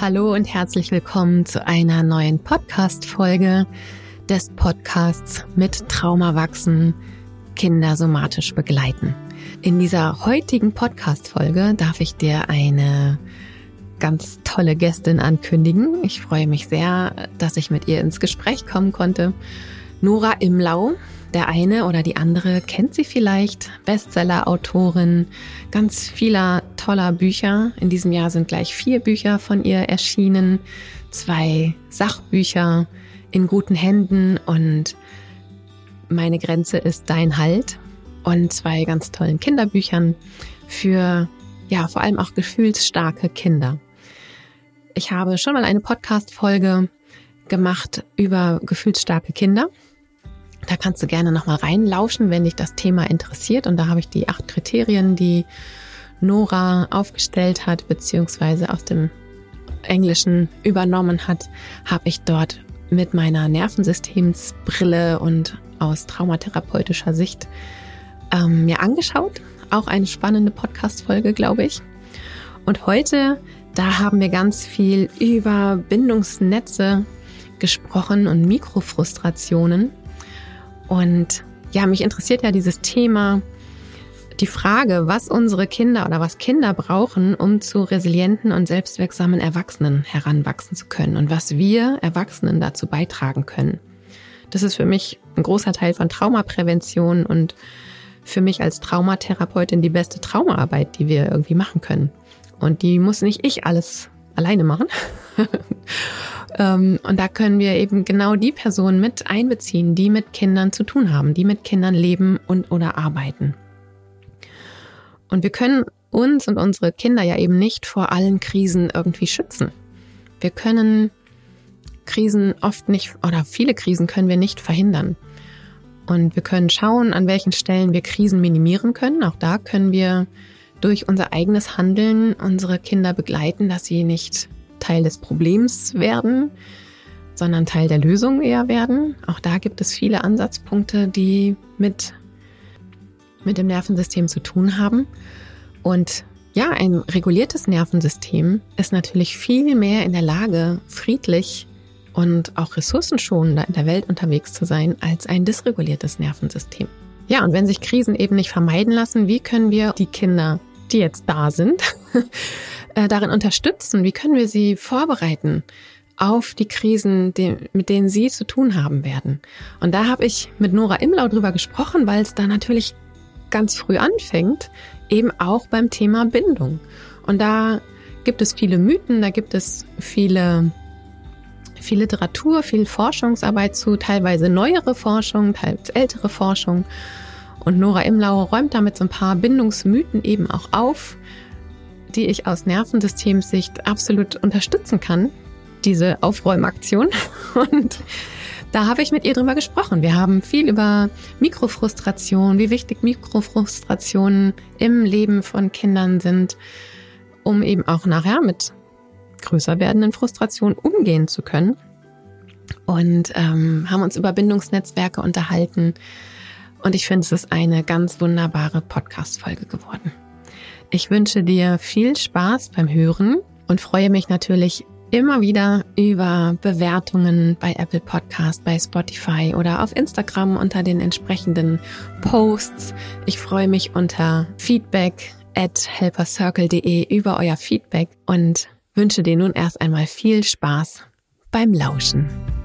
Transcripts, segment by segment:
Hallo und herzlich willkommen zu einer neuen Podcast-Folge des Podcasts mit Trauma wachsen, Kinder somatisch begleiten. In dieser heutigen Podcast-Folge darf ich dir eine ganz tolle Gästin ankündigen. Ich freue mich sehr, dass ich mit ihr ins Gespräch kommen konnte. Nora Imlau der eine oder die andere kennt sie vielleicht, Bestseller-Autorin, ganz vieler toller Bücher. In diesem Jahr sind gleich vier Bücher von ihr erschienen, zwei Sachbücher in guten Händen und meine Grenze ist dein Halt und zwei ganz tollen Kinderbüchern für ja vor allem auch gefühlsstarke Kinder. Ich habe schon mal eine Podcast-Folge gemacht über gefühlsstarke Kinder da kannst du gerne nochmal reinlauschen, wenn dich das Thema interessiert. Und da habe ich die acht Kriterien, die Nora aufgestellt hat, beziehungsweise aus dem Englischen übernommen hat, habe ich dort mit meiner Nervensystemsbrille und aus traumatherapeutischer Sicht ähm, mir angeschaut. Auch eine spannende Podcast-Folge, glaube ich. Und heute, da haben wir ganz viel über Bindungsnetze gesprochen und Mikrofrustrationen. Und ja, mich interessiert ja dieses Thema, die Frage, was unsere Kinder oder was Kinder brauchen, um zu resilienten und selbstwirksamen Erwachsenen heranwachsen zu können und was wir Erwachsenen dazu beitragen können. Das ist für mich ein großer Teil von Traumaprävention und für mich als Traumatherapeutin die beste Traumaarbeit, die wir irgendwie machen können. Und die muss nicht ich alles alleine machen. Ähm, und da können wir eben genau die Personen mit einbeziehen, die mit Kindern zu tun haben, die mit Kindern leben und oder arbeiten. Und wir können uns und unsere Kinder ja eben nicht vor allen Krisen irgendwie schützen. Wir können Krisen oft nicht oder viele Krisen können wir nicht verhindern. Und wir können schauen, an welchen Stellen wir Krisen minimieren können. Auch da können wir durch unser eigenes Handeln unsere Kinder begleiten, dass sie nicht Teil des Problems werden, sondern Teil der Lösung eher werden. Auch da gibt es viele Ansatzpunkte, die mit, mit dem Nervensystem zu tun haben. Und ja, ein reguliertes Nervensystem ist natürlich viel mehr in der Lage, friedlich und auch ressourcenschonender in der Welt unterwegs zu sein als ein dysreguliertes Nervensystem. Ja, und wenn sich Krisen eben nicht vermeiden lassen, wie können wir die Kinder, die jetzt da sind, äh, darin unterstützen? Wie können wir sie vorbereiten auf die Krisen, die, mit denen sie zu tun haben werden? Und da habe ich mit Nora Imlau drüber gesprochen, weil es da natürlich ganz früh anfängt, eben auch beim Thema Bindung. Und da gibt es viele Mythen, da gibt es viele viel Literatur, viel Forschungsarbeit zu, teilweise neuere Forschung, teils ältere Forschung. Und Nora Imlau räumt damit so ein paar Bindungsmythen eben auch auf die ich aus Nervensystemsicht absolut unterstützen kann, diese Aufräumaktion. Und da habe ich mit ihr drüber gesprochen. Wir haben viel über Mikrofrustration, wie wichtig Mikrofrustrationen im Leben von Kindern sind, um eben auch nachher mit größer werdenden Frustrationen umgehen zu können. Und ähm, haben uns über Bindungsnetzwerke unterhalten. Und ich finde, es ist eine ganz wunderbare Podcast-Folge geworden. Ich wünsche dir viel Spaß beim Hören und freue mich natürlich immer wieder über Bewertungen bei Apple Podcast, bei Spotify oder auf Instagram unter den entsprechenden Posts. Ich freue mich unter Feedback at helpercircle.de über euer Feedback und wünsche dir nun erst einmal viel Spaß beim Lauschen.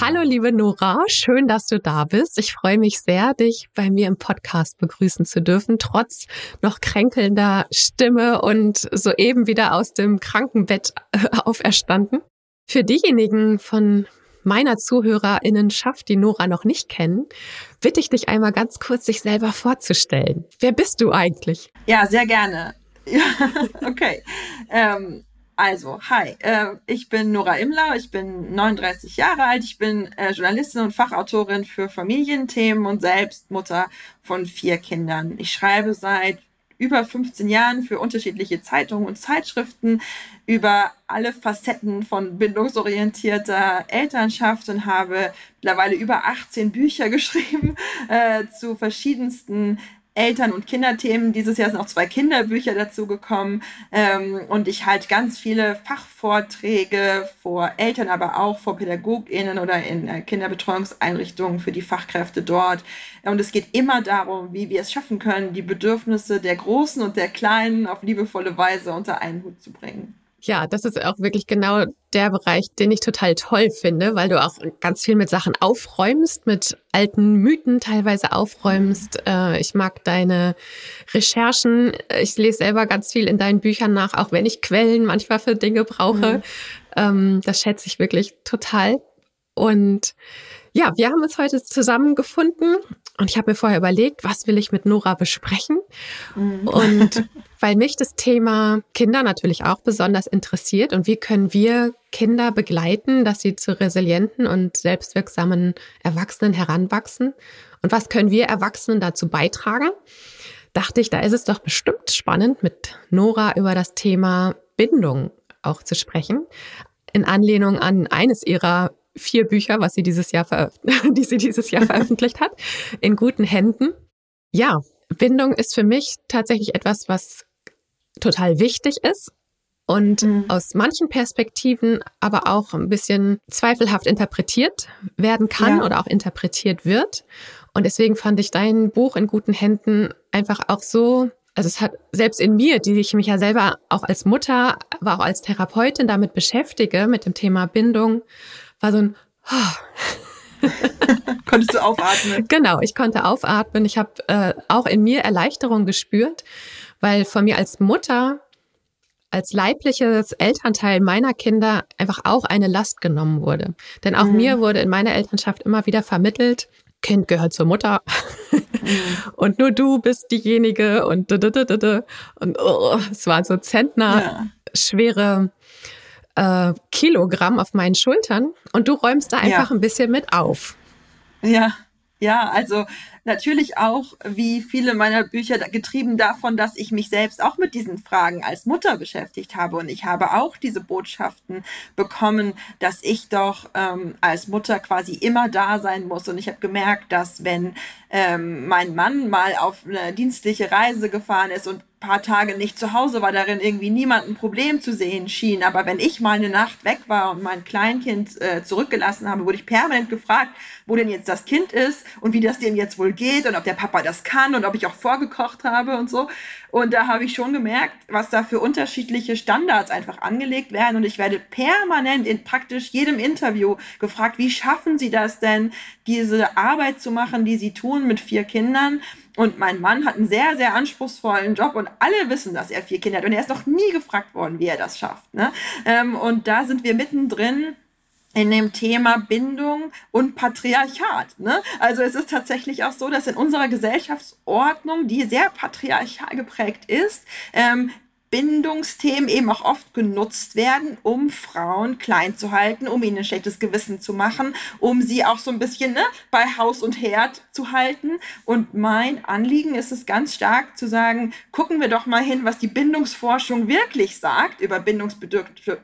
Hallo, liebe Nora, schön, dass du da bist. Ich freue mich sehr, dich bei mir im Podcast begrüßen zu dürfen, trotz noch kränkelnder Stimme und soeben wieder aus dem Krankenbett äh, auferstanden. Für diejenigen von meiner ZuhörerInnenschaft, die Nora noch nicht kennen, bitte ich dich einmal ganz kurz, sich selber vorzustellen. Wer bist du eigentlich? Ja, sehr gerne. Okay. Ähm, also, hi, äh, ich bin Nora Imlau, ich bin 39 Jahre alt, ich bin äh, Journalistin und Fachautorin für Familienthemen und selbst Mutter von vier Kindern. Ich schreibe seit über 15 Jahren für unterschiedliche Zeitungen und Zeitschriften über alle Facetten von bindungsorientierter Elternschaft und habe mittlerweile über 18 Bücher geschrieben äh, zu verschiedensten Eltern- und Kinderthemen. Dieses Jahr sind auch zwei Kinderbücher dazu gekommen. Ähm, und ich halte ganz viele Fachvorträge vor Eltern, aber auch vor PädagogInnen oder in äh, Kinderbetreuungseinrichtungen für die Fachkräfte dort. Und es geht immer darum, wie wir es schaffen können, die Bedürfnisse der Großen und der Kleinen auf liebevolle Weise unter einen Hut zu bringen. Ja, das ist auch wirklich genau der Bereich, den ich total toll finde, weil du auch ganz viel mit Sachen aufräumst, mit alten Mythen teilweise aufräumst. Äh, ich mag deine Recherchen. Ich lese selber ganz viel in deinen Büchern nach, auch wenn ich Quellen manchmal für Dinge brauche. Mhm. Das schätze ich wirklich total. Und ja, wir haben uns heute zusammengefunden und ich habe mir vorher überlegt, was will ich mit Nora besprechen? Mhm. Und weil mich das Thema Kinder natürlich auch besonders interessiert und wie können wir Kinder begleiten, dass sie zu resilienten und selbstwirksamen Erwachsenen heranwachsen? Und was können wir Erwachsenen dazu beitragen? Dachte ich, da ist es doch bestimmt spannend, mit Nora über das Thema Bindung auch zu sprechen. In Anlehnung an eines ihrer vier Bücher, was sie dieses Jahr die sie dieses Jahr veröffentlicht hat, in guten Händen. Ja, Bindung ist für mich tatsächlich etwas, was total wichtig ist und mhm. aus manchen Perspektiven aber auch ein bisschen zweifelhaft interpretiert werden kann ja. oder auch interpretiert wird. Und deswegen fand ich dein Buch in guten Händen einfach auch so also es hat selbst in mir, die ich mich ja selber auch als Mutter, aber auch als Therapeutin damit beschäftige, mit dem Thema Bindung, war so ein oh. Konntest du aufatmen? Genau, ich konnte aufatmen. Ich habe äh, auch in mir Erleichterung gespürt, weil von mir als Mutter, als leibliches Elternteil meiner Kinder einfach auch eine Last genommen wurde. Denn auch mhm. mir wurde in meiner Elternschaft immer wieder vermittelt, Kind gehört zur Mutter mhm. und nur du bist diejenige und und oh, es war so Zentner ja. schwere äh, Kilogramm auf meinen Schultern und du räumst da einfach ja. ein bisschen mit auf. Ja, ja, also natürlich auch, wie viele meiner Bücher, getrieben davon, dass ich mich selbst auch mit diesen Fragen als Mutter beschäftigt habe. Und ich habe auch diese Botschaften bekommen, dass ich doch ähm, als Mutter quasi immer da sein muss. Und ich habe gemerkt, dass wenn ähm, mein Mann mal auf eine dienstliche Reise gefahren ist und paar Tage nicht zu Hause war, darin irgendwie niemand ein Problem zu sehen schien. Aber wenn ich mal eine Nacht weg war und mein Kleinkind äh, zurückgelassen habe, wurde ich permanent gefragt, wo denn jetzt das Kind ist und wie das dem jetzt wohl geht und ob der Papa das kann und ob ich auch vorgekocht habe und so. Und da habe ich schon gemerkt, was da für unterschiedliche Standards einfach angelegt werden. Und ich werde permanent in praktisch jedem Interview gefragt, wie schaffen Sie das denn, diese Arbeit zu machen, die Sie tun mit vier Kindern? Und mein Mann hat einen sehr, sehr anspruchsvollen Job und alle wissen, dass er vier Kinder hat. Und er ist noch nie gefragt worden, wie er das schafft. Ne? Ähm, und da sind wir mittendrin in dem Thema Bindung und Patriarchat. Ne? Also es ist tatsächlich auch so, dass in unserer Gesellschaftsordnung, die sehr patriarchal geprägt ist, ähm, Bindungsthemen eben auch oft genutzt werden, um Frauen klein zu halten, um ihnen ein schlechtes Gewissen zu machen, um sie auch so ein bisschen ne, bei Haus und Herd zu halten. Und mein Anliegen ist es ganz stark zu sagen, gucken wir doch mal hin, was die Bindungsforschung wirklich sagt über Bindungsbedürfnisse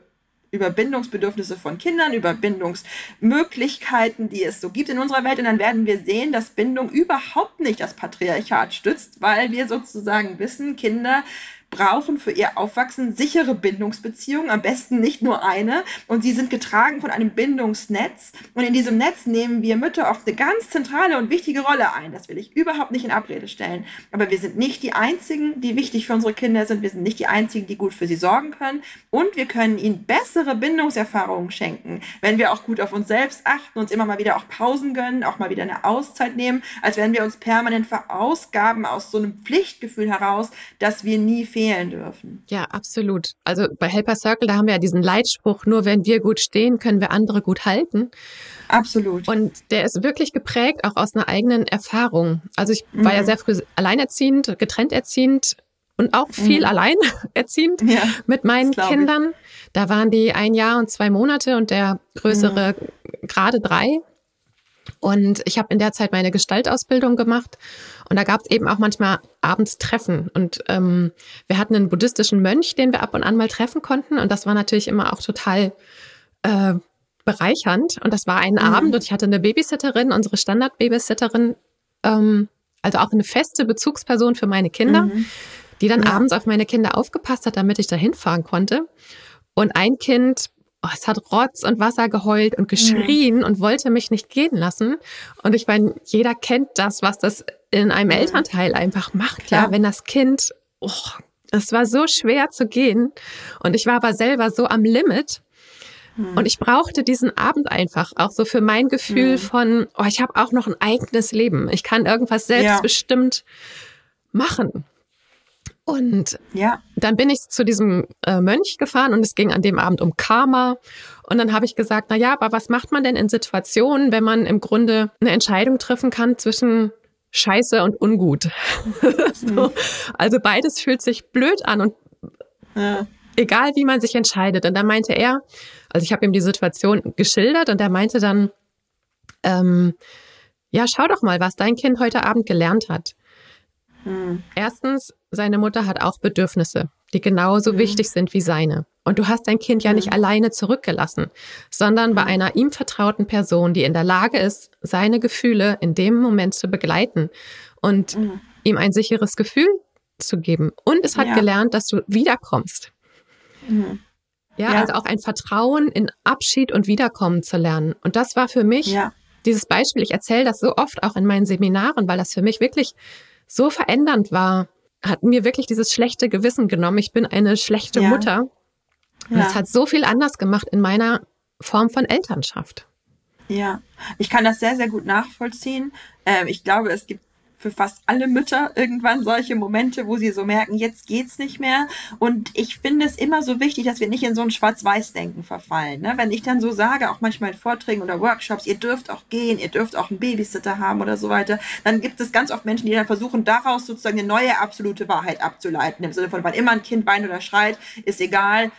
über Bindungsbedürfnisse von Kindern, über Bindungsmöglichkeiten, die es so gibt in unserer Welt. Und dann werden wir sehen, dass Bindung überhaupt nicht das Patriarchat stützt, weil wir sozusagen wissen, Kinder brauchen für ihr Aufwachsen sichere Bindungsbeziehungen, am besten nicht nur eine. Und sie sind getragen von einem Bindungsnetz. Und in diesem Netz nehmen wir Mütter oft eine ganz zentrale und wichtige Rolle ein. Das will ich überhaupt nicht in Abrede stellen. Aber wir sind nicht die Einzigen, die wichtig für unsere Kinder sind. Wir sind nicht die Einzigen, die gut für sie sorgen können. Und wir können ihnen bessere Bindungserfahrungen schenken, wenn wir auch gut auf uns selbst achten, uns immer mal wieder auch Pausen gönnen, auch mal wieder eine Auszeit nehmen, als wenn wir uns permanent verausgaben aus so einem Pflichtgefühl heraus, dass wir nie fehlen fehlen dürfen. Ja, absolut. Also bei Helper Circle, da haben wir ja diesen Leitspruch, nur wenn wir gut stehen, können wir andere gut halten. Absolut. Und der ist wirklich geprägt auch aus einer eigenen Erfahrung. Also ich war mhm. ja sehr früh alleinerziehend, getrennt erziehend und auch viel mhm. alleinerziehend ja, mit meinen Kindern. Da waren die ein Jahr und zwei Monate und der größere mhm. gerade drei. Und ich habe in der Zeit meine Gestaltausbildung gemacht und da gab es eben auch manchmal abends Treffen. Und ähm, wir hatten einen buddhistischen Mönch, den wir ab und an mal treffen konnten. Und das war natürlich immer auch total äh, bereichernd. Und das war ein mhm. Abend und ich hatte eine Babysitterin, unsere Standard-Babysitterin, ähm, also auch eine feste Bezugsperson für meine Kinder, mhm. die dann ja. abends auf meine Kinder aufgepasst hat, damit ich da hinfahren konnte. Und ein Kind, oh, es hat Rotz und Wasser geheult und geschrien mhm. und wollte mich nicht gehen lassen. Und ich meine, jeder kennt das, was das in einem mhm. Elternteil einfach macht, Klar. ja, wenn das Kind, oh, es war so schwer zu gehen und ich war aber selber so am Limit. Mhm. Und ich brauchte diesen Abend einfach auch so für mein Gefühl mhm. von, oh, ich habe auch noch ein eigenes Leben. Ich kann irgendwas selbstbestimmt ja. machen. Und ja. dann bin ich zu diesem äh, Mönch gefahren und es ging an dem Abend um Karma. Und dann habe ich gesagt, na ja, aber was macht man denn in Situationen, wenn man im Grunde eine Entscheidung treffen kann zwischen Scheiße und ungut? so. Mhm. Also beides fühlt sich blöd an und ja. egal wie man sich entscheidet. Und dann meinte er, also ich habe ihm die Situation geschildert und er meinte dann, ähm, ja, schau doch mal, was dein Kind heute Abend gelernt hat. Hm. Erstens, seine Mutter hat auch Bedürfnisse, die genauso hm. wichtig sind wie seine. Und du hast dein Kind ja nicht hm. alleine zurückgelassen, sondern bei einer ihm vertrauten Person, die in der Lage ist, seine Gefühle in dem Moment zu begleiten und hm. ihm ein sicheres Gefühl zu geben. Und es hat ja. gelernt, dass du wiederkommst. Hm. Ja, ja, also auch ein Vertrauen in Abschied und Wiederkommen zu lernen. Und das war für mich ja. dieses Beispiel. Ich erzähle das so oft auch in meinen Seminaren, weil das für mich wirklich so verändernd war, hat mir wirklich dieses schlechte Gewissen genommen. Ich bin eine schlechte ja. Mutter. Und ja. es hat so viel anders gemacht in meiner Form von Elternschaft. Ja, ich kann das sehr, sehr gut nachvollziehen. Ähm, ich glaube, es gibt für fast alle Mütter irgendwann solche Momente, wo sie so merken, jetzt geht's nicht mehr. Und ich finde es immer so wichtig, dass wir nicht in so ein Schwarz-Weiß-Denken verfallen. Ne? Wenn ich dann so sage, auch manchmal in Vorträgen oder Workshops, ihr dürft auch gehen, ihr dürft auch einen Babysitter haben oder so weiter, dann gibt es ganz oft Menschen, die dann versuchen, daraus sozusagen eine neue absolute Wahrheit abzuleiten. Im Sinne von, wann immer ein Kind weint oder schreit, ist egal,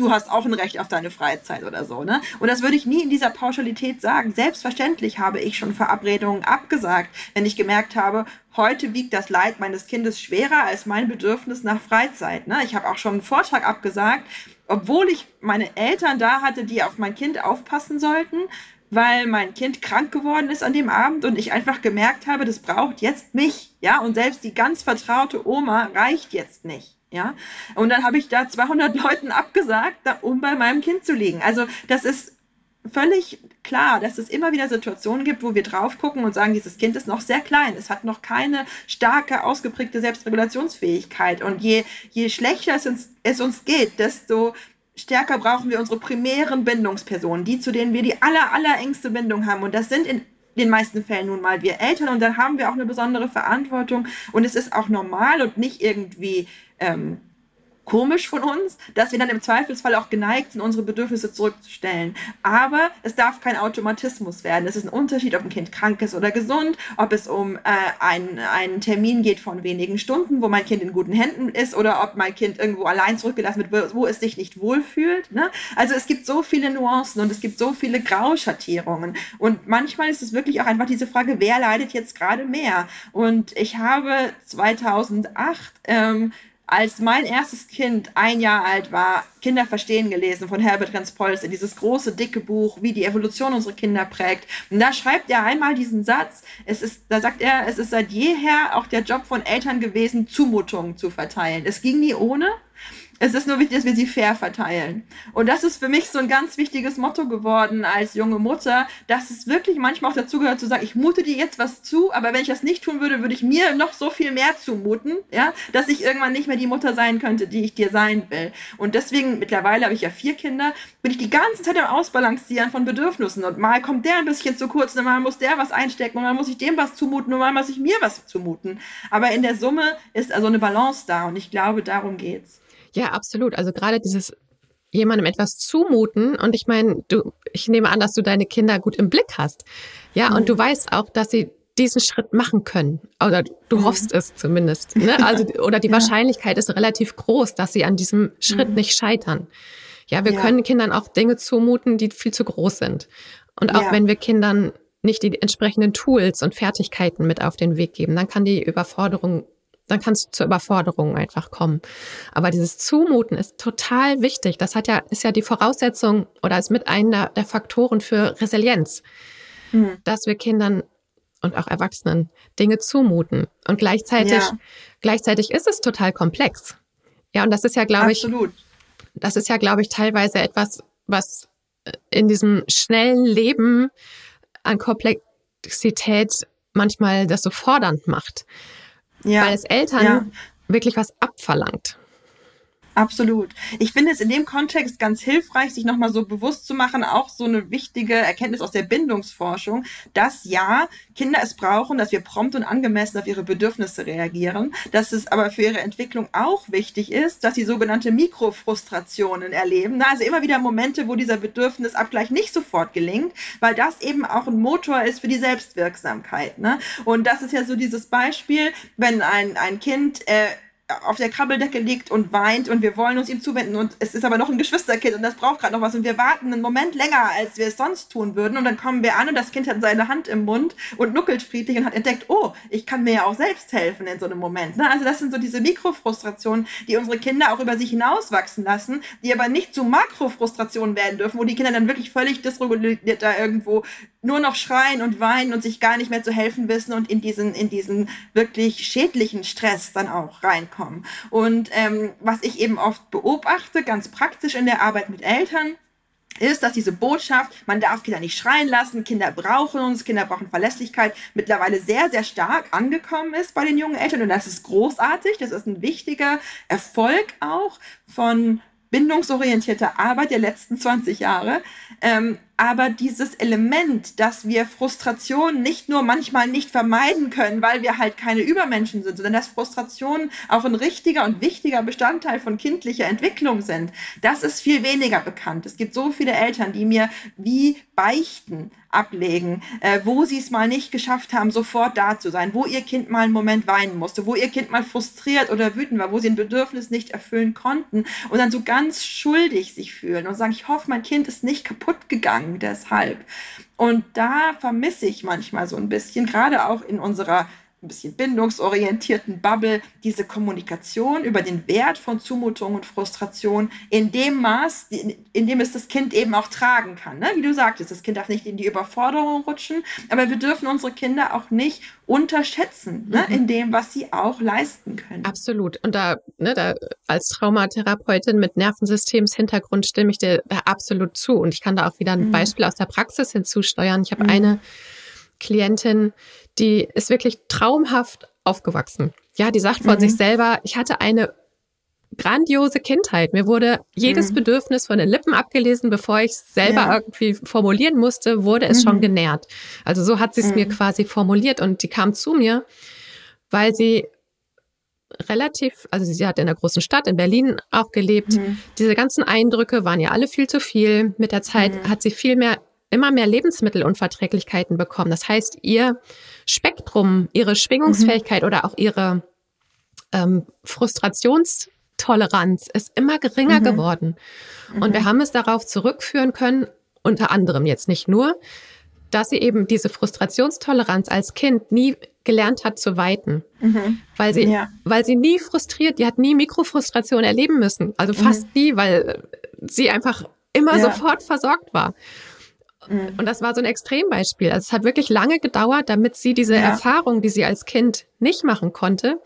du hast auch ein Recht auf deine Freizeit oder so, ne? Und das würde ich nie in dieser Pauschalität sagen. Selbstverständlich habe ich schon Verabredungen abgesagt, wenn ich gemerkt habe, heute wiegt das Leid meines Kindes schwerer als mein Bedürfnis nach Freizeit. Ne? Ich habe auch schon einen Vortrag abgesagt, obwohl ich meine Eltern da hatte, die auf mein Kind aufpassen sollten, weil mein Kind krank geworden ist an dem Abend und ich einfach gemerkt habe, das braucht jetzt mich, ja, und selbst die ganz vertraute Oma reicht jetzt nicht. Ja, und dann habe ich da 200 Leuten abgesagt, um bei meinem Kind zu liegen. Also das ist völlig klar, dass es immer wieder Situationen gibt, wo wir drauf gucken und sagen, dieses Kind ist noch sehr klein, es hat noch keine starke, ausgeprägte Selbstregulationsfähigkeit. Und je, je schlechter es uns, es uns geht, desto stärker brauchen wir unsere primären Bindungspersonen, die, zu denen wir die aller, aller engste Bindung haben. Und das sind in den meisten Fällen nun mal wir Eltern. Und dann haben wir auch eine besondere Verantwortung. Und es ist auch normal und nicht irgendwie ähm, komisch von uns, dass wir dann im Zweifelsfall auch geneigt sind, unsere Bedürfnisse zurückzustellen. Aber es darf kein Automatismus werden. Es ist ein Unterschied, ob ein Kind krank ist oder gesund, ob es um äh, einen, einen Termin geht von wenigen Stunden, wo mein Kind in guten Händen ist, oder ob mein Kind irgendwo allein zurückgelassen wird, wo es sich nicht wohlfühlt. Ne? Also es gibt so viele Nuancen und es gibt so viele Grauschattierungen. Und manchmal ist es wirklich auch einfach diese Frage, wer leidet jetzt gerade mehr? Und ich habe 2008 ähm, als mein erstes Kind ein Jahr alt war, Kinder verstehen gelesen von Herbert Renz-Polster, dieses große, dicke Buch, wie die Evolution unsere Kinder prägt. Und da schreibt er einmal diesen Satz, es ist, da sagt er, es ist seit jeher auch der Job von Eltern gewesen, Zumutungen zu verteilen. Es ging nie ohne. Es ist nur wichtig, dass wir sie fair verteilen. Und das ist für mich so ein ganz wichtiges Motto geworden als junge Mutter, dass es wirklich manchmal auch dazu gehört zu sagen, ich mute dir jetzt was zu, aber wenn ich das nicht tun würde, würde ich mir noch so viel mehr zumuten, ja, dass ich irgendwann nicht mehr die Mutter sein könnte, die ich dir sein will. Und deswegen, mittlerweile habe ich ja vier Kinder, bin ich die ganze Zeit am Ausbalancieren von Bedürfnissen. Und mal kommt der ein bisschen zu kurz, und mal muss der was einstecken, und mal muss ich dem was zumuten, und mal muss ich mir was zumuten. Aber in der Summe ist also eine Balance da, und ich glaube, darum geht's. Ja, absolut. Also gerade dieses jemandem etwas zumuten und ich meine, du, ich nehme an, dass du deine Kinder gut im Blick hast. Ja, mhm. und du weißt auch, dass sie diesen Schritt machen können. Oder du mhm. hoffst es zumindest. Ne? Also, oder die ja. Wahrscheinlichkeit ist relativ groß, dass sie an diesem Schritt mhm. nicht scheitern. Ja, wir ja. können Kindern auch Dinge zumuten, die viel zu groß sind. Und auch ja. wenn wir Kindern nicht die entsprechenden Tools und Fertigkeiten mit auf den Weg geben, dann kann die Überforderung dann kann es zur Überforderung einfach kommen. Aber dieses Zumuten ist total wichtig. Das hat ja, ist ja die Voraussetzung oder ist mit einer der Faktoren für Resilienz, mhm. dass wir Kindern und auch Erwachsenen Dinge zumuten. Und gleichzeitig, ja. gleichzeitig ist es total komplex. Ja, und das ist ja, glaube ich, das ist ja, glaube ich, teilweise etwas, was in diesem schnellen Leben an Komplexität manchmal das so fordernd macht. Ja. Weil es Eltern ja. wirklich was abverlangt. Absolut. Ich finde es in dem Kontext ganz hilfreich, sich nochmal so bewusst zu machen, auch so eine wichtige Erkenntnis aus der Bindungsforschung, dass ja, Kinder es brauchen, dass wir prompt und angemessen auf ihre Bedürfnisse reagieren, dass es aber für ihre Entwicklung auch wichtig ist, dass sie sogenannte Mikrofrustrationen erleben. Also immer wieder Momente, wo dieser Bedürfnisabgleich nicht sofort gelingt, weil das eben auch ein Motor ist für die Selbstwirksamkeit. Ne? Und das ist ja so dieses Beispiel, wenn ein, ein Kind äh, auf der Krabbeldecke liegt und weint und wir wollen uns ihm zuwenden und es ist aber noch ein Geschwisterkind und das braucht gerade noch was und wir warten einen Moment länger, als wir es sonst tun würden und dann kommen wir an und das Kind hat seine Hand im Mund und nuckelt friedlich und hat entdeckt, oh, ich kann mir ja auch selbst helfen in so einem Moment. Ne? Also das sind so diese Mikrofrustrationen, die unsere Kinder auch über sich hinauswachsen lassen, die aber nicht zu Makrofrustrationen werden dürfen, wo die Kinder dann wirklich völlig dysreguliert da irgendwo nur noch schreien und weinen und sich gar nicht mehr zu helfen wissen und in diesen, in diesen wirklich schädlichen Stress dann auch reinkommen. Und ähm, was ich eben oft beobachte, ganz praktisch in der Arbeit mit Eltern, ist, dass diese Botschaft, man darf Kinder nicht schreien lassen, Kinder brauchen uns, Kinder brauchen Verlässlichkeit, mittlerweile sehr, sehr stark angekommen ist bei den jungen Eltern. Und das ist großartig. Das ist ein wichtiger Erfolg auch von bindungsorientierter Arbeit der letzten 20 Jahre. Ähm, aber dieses Element, dass wir Frustration nicht nur manchmal nicht vermeiden können, weil wir halt keine Übermenschen sind, sondern dass Frustrationen auch ein richtiger und wichtiger Bestandteil von kindlicher Entwicklung sind, das ist viel weniger bekannt. Es gibt so viele Eltern, die mir wie Beichten ablegen, äh, wo sie es mal nicht geschafft haben, sofort da zu sein, wo ihr Kind mal einen Moment weinen musste, wo ihr Kind mal frustriert oder wütend war, wo sie ein Bedürfnis nicht erfüllen konnten und dann so ganz schuldig sich fühlen und sagen, ich hoffe, mein Kind ist nicht kaputt gegangen deshalb. Und da vermisse ich manchmal so ein bisschen, gerade auch in unserer ein bisschen bindungsorientierten Bubble diese Kommunikation über den Wert von Zumutung und Frustration in dem Maß, in dem es das Kind eben auch tragen kann. Ne? Wie du sagtest, das Kind darf nicht in die Überforderung rutschen, aber wir dürfen unsere Kinder auch nicht unterschätzen ne? Mhm. in dem, was sie auch leisten können. Absolut. Und da, ne, da als Traumatherapeutin mit Nervensystemshintergrund stimme ich dir absolut zu. Und ich kann da auch wieder ein mhm. Beispiel aus der Praxis hinzusteuern. Ich habe mhm. eine Klientin, die ist wirklich traumhaft aufgewachsen. Ja, die sagt von mhm. sich selber, ich hatte eine grandiose Kindheit. Mir wurde jedes mhm. Bedürfnis von den Lippen abgelesen, bevor ich es selber ja. irgendwie formulieren musste, wurde es mhm. schon genährt. Also so hat sie es mir mhm. quasi formuliert und die kam zu mir, weil sie relativ, also sie hat in einer großen Stadt in Berlin auch gelebt. Mhm. Diese ganzen Eindrücke waren ja alle viel zu viel. Mit der Zeit mhm. hat sie viel mehr immer mehr Lebensmittelunverträglichkeiten bekommen. Das heißt, ihr Spektrum, ihre Schwingungsfähigkeit mhm. oder auch ihre ähm, Frustrationstoleranz ist immer geringer mhm. geworden. Und mhm. wir haben es darauf zurückführen können, unter anderem jetzt nicht nur, dass sie eben diese Frustrationstoleranz als Kind nie gelernt hat zu weiten, mhm. weil sie, ja. weil sie nie frustriert, die hat nie Mikrofrustration erleben müssen, also fast mhm. nie, weil sie einfach immer sofort versorgt war. Mhm. Und das war so ein Extrembeispiel. Also es hat wirklich lange gedauert, damit sie diese ja. Erfahrung, die sie als Kind nicht machen konnte,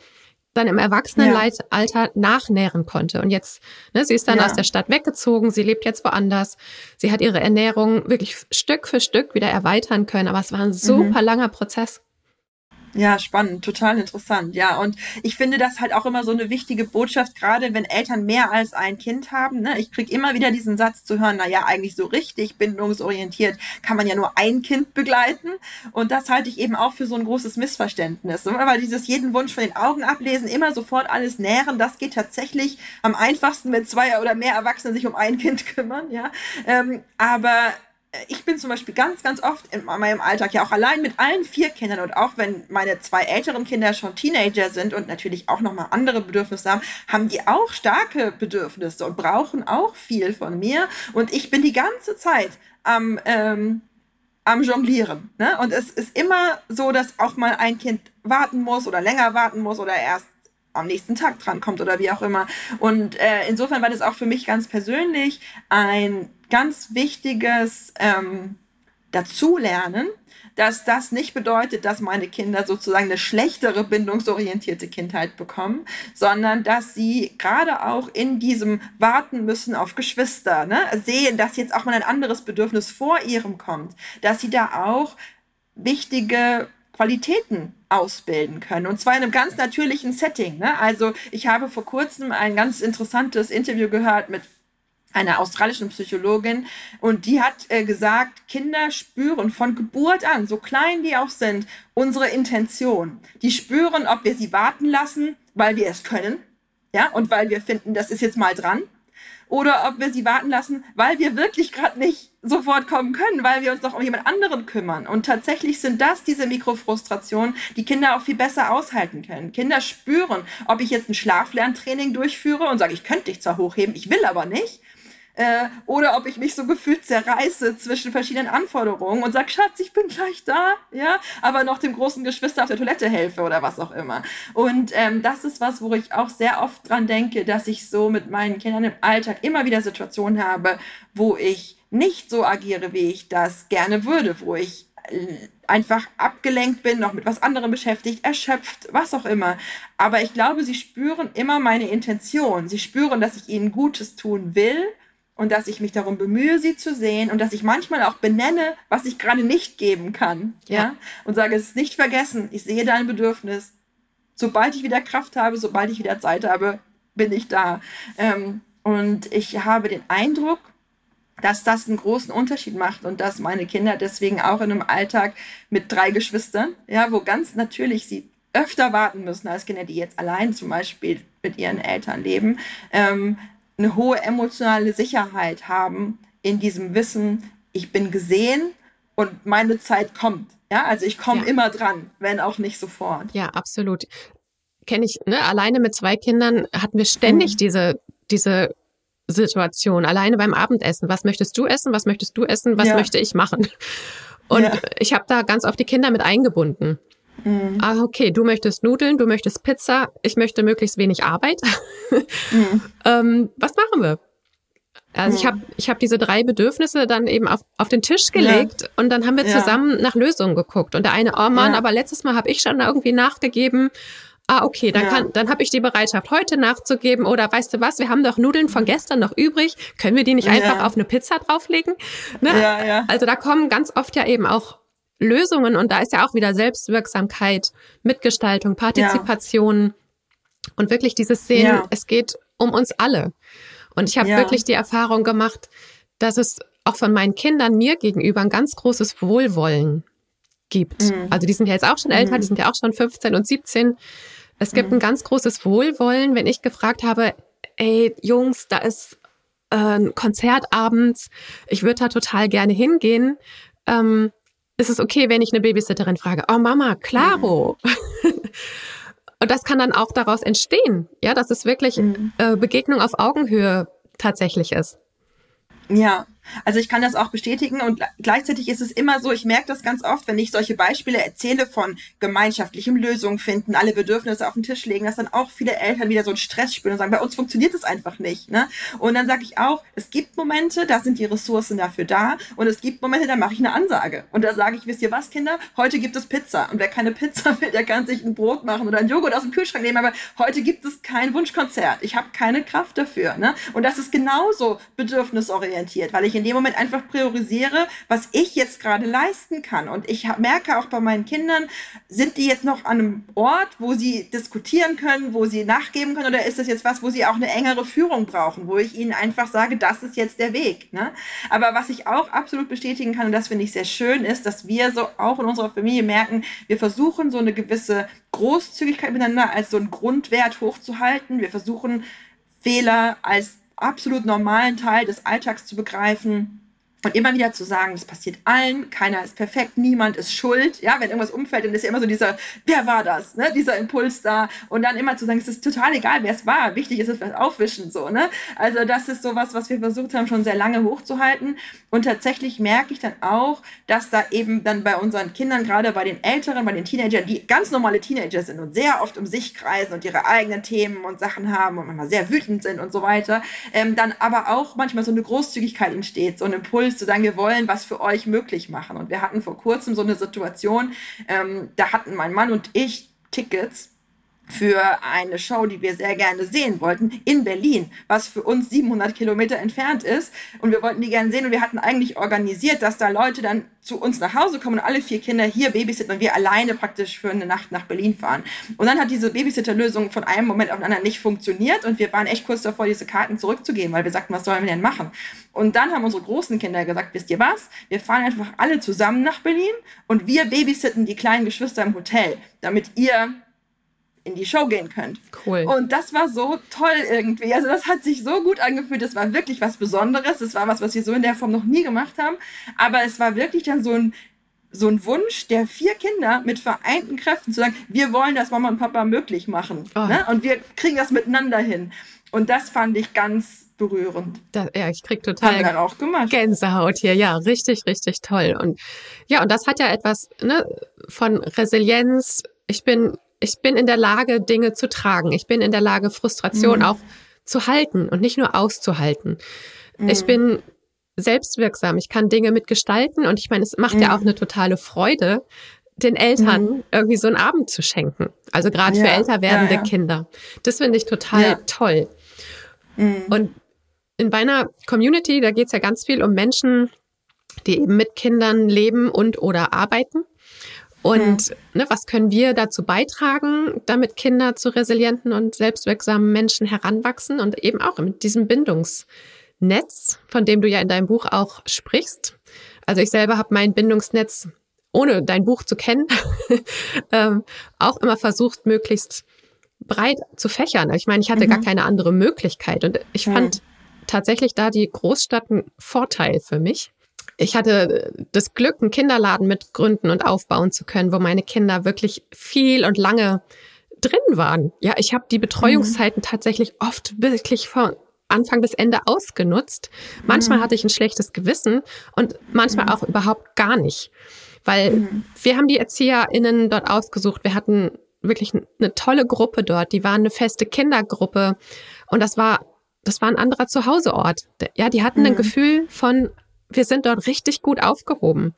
dann im Erwachsenenalter ja. nachnähren konnte. Und jetzt, ne, sie ist dann ja. aus der Stadt weggezogen, sie lebt jetzt woanders. Sie hat ihre Ernährung wirklich Stück für Stück wieder erweitern können, aber es war ein super mhm. langer Prozess. Ja, spannend, total interessant. Ja, und ich finde das halt auch immer so eine wichtige Botschaft, gerade wenn Eltern mehr als ein Kind haben. Ne? Ich kriege immer wieder diesen Satz zu hören, na ja, eigentlich so richtig bindungsorientiert kann man ja nur ein Kind begleiten. Und das halte ich eben auch für so ein großes Missverständnis. Weil dieses jeden Wunsch von den Augen ablesen, immer sofort alles nähren, das geht tatsächlich am einfachsten, wenn zwei oder mehr Erwachsene sich um ein Kind kümmern. Ja, ähm, aber ich bin zum Beispiel ganz, ganz oft in meinem Alltag ja auch allein mit allen vier Kindern und auch wenn meine zwei älteren Kinder schon Teenager sind und natürlich auch nochmal andere Bedürfnisse haben, haben die auch starke Bedürfnisse und brauchen auch viel von mir. Und ich bin die ganze Zeit am, ähm, am Jonglieren. Ne? Und es ist immer so, dass auch mal ein Kind warten muss oder länger warten muss oder erst am nächsten Tag drankommt oder wie auch immer. Und äh, insofern war das auch für mich ganz persönlich ein ganz wichtiges ähm, dazulernen, dass das nicht bedeutet, dass meine Kinder sozusagen eine schlechtere bindungsorientierte Kindheit bekommen, sondern dass sie gerade auch in diesem Warten müssen auf Geschwister, ne, sehen, dass jetzt auch mal ein anderes Bedürfnis vor ihrem kommt, dass sie da auch wichtige Qualitäten ausbilden können. Und zwar in einem ganz natürlichen Setting. Ne? Also ich habe vor kurzem ein ganz interessantes Interview gehört mit einer australischen Psychologin und die hat äh, gesagt, Kinder spüren von Geburt an, so klein die auch sind, unsere Intention. Die spüren, ob wir sie warten lassen, weil wir es können, ja, und weil wir finden, das ist jetzt mal dran oder ob wir sie warten lassen, weil wir wirklich gerade nicht sofort kommen können, weil wir uns noch um jemand anderen kümmern. Und tatsächlich sind das diese Mikrofrustrationen, die Kinder auch viel besser aushalten können. Kinder spüren, ob ich jetzt ein Schlaflerntraining durchführe und sage, ich könnte dich zwar hochheben, ich will aber nicht äh, oder ob ich mich so gefühlt zerreiße zwischen verschiedenen Anforderungen und sage, Schatz, ich bin gleich da, ja, aber noch dem großen Geschwister auf der Toilette helfe oder was auch immer. Und ähm, das ist was, wo ich auch sehr oft dran denke, dass ich so mit meinen Kindern im Alltag immer wieder Situationen habe, wo ich nicht so agiere, wie ich das gerne würde, wo ich äh, einfach abgelenkt bin, noch mit was anderem beschäftigt, erschöpft, was auch immer. Aber ich glaube, sie spüren immer meine Intention. Sie spüren, dass ich ihnen Gutes tun will und dass ich mich darum bemühe, sie zu sehen und dass ich manchmal auch benenne, was ich gerade nicht geben kann. Ja. ja? Und sage, es ist nicht vergessen, ich sehe dein Bedürfnis. Sobald ich wieder Kraft habe, sobald ich wieder Zeit habe, bin ich da. Ähm, und ich habe den Eindruck, dass das einen großen Unterschied macht und dass meine Kinder deswegen auch in einem Alltag mit drei Geschwistern, ja, wo ganz natürlich sie öfter warten müssen als Kinder, die jetzt allein zum Beispiel mit ihren Eltern leben, ähm, eine hohe emotionale Sicherheit haben in diesem Wissen, ich bin gesehen und meine Zeit kommt. Ja, also ich komme ja. immer dran, wenn auch nicht sofort. Ja, absolut. Kenne ich, ne? Alleine mit zwei Kindern hatten wir ständig mhm. diese, diese Situation. Alleine beim Abendessen. Was möchtest du essen? Was möchtest du essen? Was ja. möchte ich machen? Und ja. ich habe da ganz oft die Kinder mit eingebunden. Mhm. Ah, okay, du möchtest Nudeln, du möchtest Pizza, ich möchte möglichst wenig Arbeit. Mhm. ähm, was machen wir? Also mhm. ich habe ich hab diese drei Bedürfnisse dann eben auf, auf den Tisch gelegt ja. und dann haben wir zusammen ja. nach Lösungen geguckt. Und der eine, oh Mann, ja. aber letztes Mal habe ich schon irgendwie nachgegeben. Ah, okay, dann kann, dann habe ich die Bereitschaft, heute nachzugeben. Oder weißt du was, wir haben doch Nudeln von gestern noch übrig. Können wir die nicht einfach auf eine Pizza drauflegen? Ne? Ja, ja. Also da kommen ganz oft ja eben auch Lösungen und da ist ja auch wieder Selbstwirksamkeit, Mitgestaltung, Partizipation ja. und wirklich dieses Sehen, ja. es geht um uns alle. Und ich habe ja. wirklich die Erfahrung gemacht, dass es auch von meinen Kindern mir gegenüber ein ganz großes Wohlwollen gibt. Mhm. Also die sind ja jetzt auch schon älter, mhm. die sind ja auch schon 15 und 17. Es gibt mhm. ein ganz großes Wohlwollen, wenn ich gefragt habe, ey Jungs, da ist äh, ein Konzert abends, ich würde da total gerne hingehen. Ähm, ist es okay, wenn ich eine Babysitterin frage, oh Mama, claro. Mhm. Und das kann dann auch daraus entstehen, ja, dass es wirklich mhm. äh, Begegnung auf Augenhöhe tatsächlich ist. Ja, also ich kann das auch bestätigen und gleichzeitig ist es immer so, ich merke das ganz oft, wenn ich solche Beispiele erzähle von gemeinschaftlichem Lösungen finden, alle Bedürfnisse auf den Tisch legen, dass dann auch viele Eltern wieder so einen Stress spüren und sagen, bei uns funktioniert es einfach nicht. Ne? Und dann sage ich auch, es gibt Momente, da sind die Ressourcen dafür da und es gibt Momente, da mache ich eine Ansage. Und da sage ich, wisst ihr was, Kinder, heute gibt es Pizza. Und wer keine Pizza will, der kann sich ein Brot machen oder ein Joghurt aus dem Kühlschrank nehmen, aber heute gibt es kein Wunschkonzert. Ich habe keine Kraft dafür. Ne? Und das ist genauso bedürfnisorientiert, weil ich ich in dem Moment einfach priorisiere, was ich jetzt gerade leisten kann. Und ich merke auch bei meinen Kindern, sind die jetzt noch an einem Ort, wo sie diskutieren können, wo sie nachgeben können, oder ist das jetzt was, wo sie auch eine engere Führung brauchen, wo ich ihnen einfach sage, das ist jetzt der Weg. Ne? Aber was ich auch absolut bestätigen kann, und das finde ich sehr schön, ist, dass wir so auch in unserer Familie merken, wir versuchen so eine gewisse Großzügigkeit miteinander als so einen Grundwert hochzuhalten. Wir versuchen Fehler als absolut normalen Teil des Alltags zu begreifen und immer wieder zu sagen, das passiert allen, keiner ist perfekt, niemand ist schuld. Ja, wenn irgendwas umfällt, dann ist ja immer so dieser, wer war das, ne? dieser Impuls da. Und dann immer zu sagen, es ist total egal, wer es war. Wichtig ist es, was aufwischen, so, ne? Also, das ist sowas, was wir versucht haben, schon sehr lange hochzuhalten. Und tatsächlich merke ich dann auch, dass da eben dann bei unseren Kindern, gerade bei den Älteren, bei den Teenagern, die ganz normale Teenager sind und sehr oft um sich kreisen und ihre eigenen Themen und Sachen haben und manchmal sehr wütend sind und so weiter, ähm, dann aber auch manchmal so eine Großzügigkeit entsteht, so ein Impuls, wirklich zu sagen, wir wollen was für euch möglich machen. Und wir hatten vor kurzem so eine Situation, ähm, da hatten mein Mann und ich Tickets für eine Show, die wir sehr gerne sehen wollten, in Berlin, was für uns 700 Kilometer entfernt ist. Und wir wollten die gerne sehen und wir hatten eigentlich organisiert, dass da Leute dann zu uns nach Hause kommen und alle vier Kinder hier babysitten und wir alleine praktisch für eine Nacht nach Berlin fahren. Und dann hat diese Babysitter-Lösung von einem Moment auf den anderen nicht funktioniert und wir waren echt kurz davor, diese Karten zurückzugeben, weil wir sagten, was sollen wir denn machen? Und dann haben unsere großen Kinder gesagt, wisst ihr was? Wir fahren einfach alle zusammen nach Berlin und wir babysitten die kleinen Geschwister im Hotel, damit ihr in die Show gehen könnt. Cool. Und das war so toll irgendwie. Also das hat sich so gut angefühlt. Das war wirklich was Besonderes. Das war was, was wir so in der Form noch nie gemacht haben. Aber es war wirklich dann so ein, so ein Wunsch der vier Kinder mit vereinten Kräften zu sagen, wir wollen das Mama und Papa möglich machen. Oh. Ne? Und wir kriegen das miteinander hin. Und das fand ich ganz berührend. Das, ja, ich krieg total dann auch gemacht. Gänsehaut hier. Ja, richtig, richtig toll. Und ja, und das hat ja etwas ne, von Resilienz. Ich bin ich bin in der Lage, Dinge zu tragen. Ich bin in der Lage, Frustration mhm. auch zu halten und nicht nur auszuhalten. Mhm. Ich bin selbstwirksam. Ich kann Dinge mitgestalten und ich meine, es macht mhm. ja auch eine totale Freude, den Eltern mhm. irgendwie so einen Abend zu schenken. Also gerade ja. für älter werdende ja, ja. Kinder. Das finde ich total toll. Mhm. Und in meiner Community, da geht es ja ganz viel um Menschen, die eben mit Kindern leben und oder arbeiten. Und mhm. ne, was können wir dazu beitragen, damit Kinder zu resilienten und selbstwirksamen Menschen heranwachsen und eben auch mit diesem Bindungsnetz, von dem du ja in deinem Buch auch sprichst. Also ich selber habe mein Bindungsnetz, ohne dein Buch zu kennen, ähm, auch immer versucht, möglichst breit zu fächern. Ich meine, ich hatte mhm. gar keine andere Möglichkeit und ich mhm. fand tatsächlich da die Großstadt ein Vorteil für mich ich hatte das Glück, einen Kinderladen mitgründen und aufbauen zu können, wo meine Kinder wirklich viel und lange drin waren. Ja, ich habe die Betreuungszeiten mhm. tatsächlich oft wirklich von Anfang bis Ende ausgenutzt. Manchmal mhm. hatte ich ein schlechtes Gewissen und manchmal mhm. auch überhaupt gar nicht. Weil mhm. wir haben die ErzieherInnen dort ausgesucht. Wir hatten wirklich eine tolle Gruppe dort. Die waren eine feste Kindergruppe. Und das war, das war ein anderer Zuhauseort. Ja, die hatten ein mhm. Gefühl von wir sind dort richtig gut aufgehoben.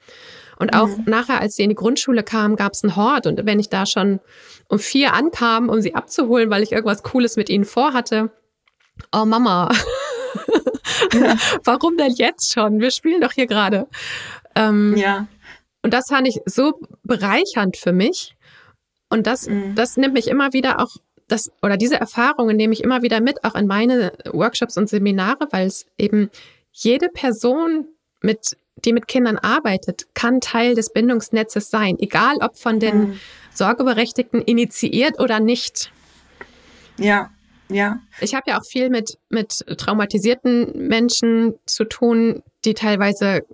Und auch mhm. nachher, als sie in die Grundschule kamen, gab es einen Hort. Und wenn ich da schon um vier ankam, um sie abzuholen, weil ich irgendwas Cooles mit ihnen vorhatte, oh Mama, ja. warum denn jetzt schon? Wir spielen doch hier gerade. Ähm, ja. Und das fand ich so bereichernd für mich. Und das, mhm. das nimmt mich immer wieder auch, das, oder diese Erfahrungen nehme ich immer wieder mit, auch in meine Workshops und Seminare, weil es eben jede Person mit, die mit Kindern arbeitet, kann Teil des Bindungsnetzes sein, egal ob von den mhm. Sorgeberechtigten initiiert oder nicht. Ja, ja. Ich habe ja auch viel mit, mit traumatisierten Menschen zu tun, die teilweise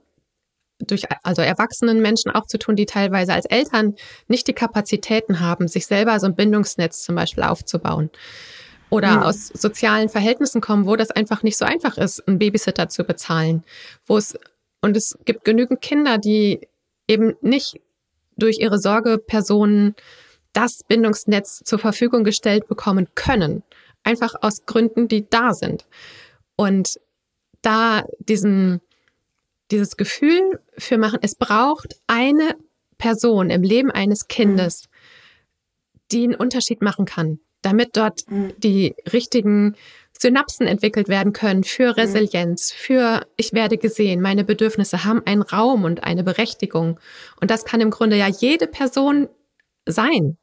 durch, also erwachsenen Menschen auch zu tun, die teilweise als Eltern nicht die Kapazitäten haben, sich selber so ein Bindungsnetz zum Beispiel aufzubauen. Oder mhm. aus sozialen Verhältnissen kommen, wo das einfach nicht so einfach ist, einen Babysitter zu bezahlen. Wo es und es gibt genügend Kinder, die eben nicht durch ihre Sorgepersonen das Bindungsnetz zur Verfügung gestellt bekommen können. Einfach aus Gründen, die da sind. Und da diesen, dieses Gefühl für machen, es braucht eine Person im Leben eines Kindes, die einen Unterschied machen kann, damit dort mhm. die richtigen Synapsen entwickelt werden können für mhm. Resilienz, für ich werde gesehen, meine Bedürfnisse haben einen Raum und eine Berechtigung. Und das kann im Grunde ja jede Person sein.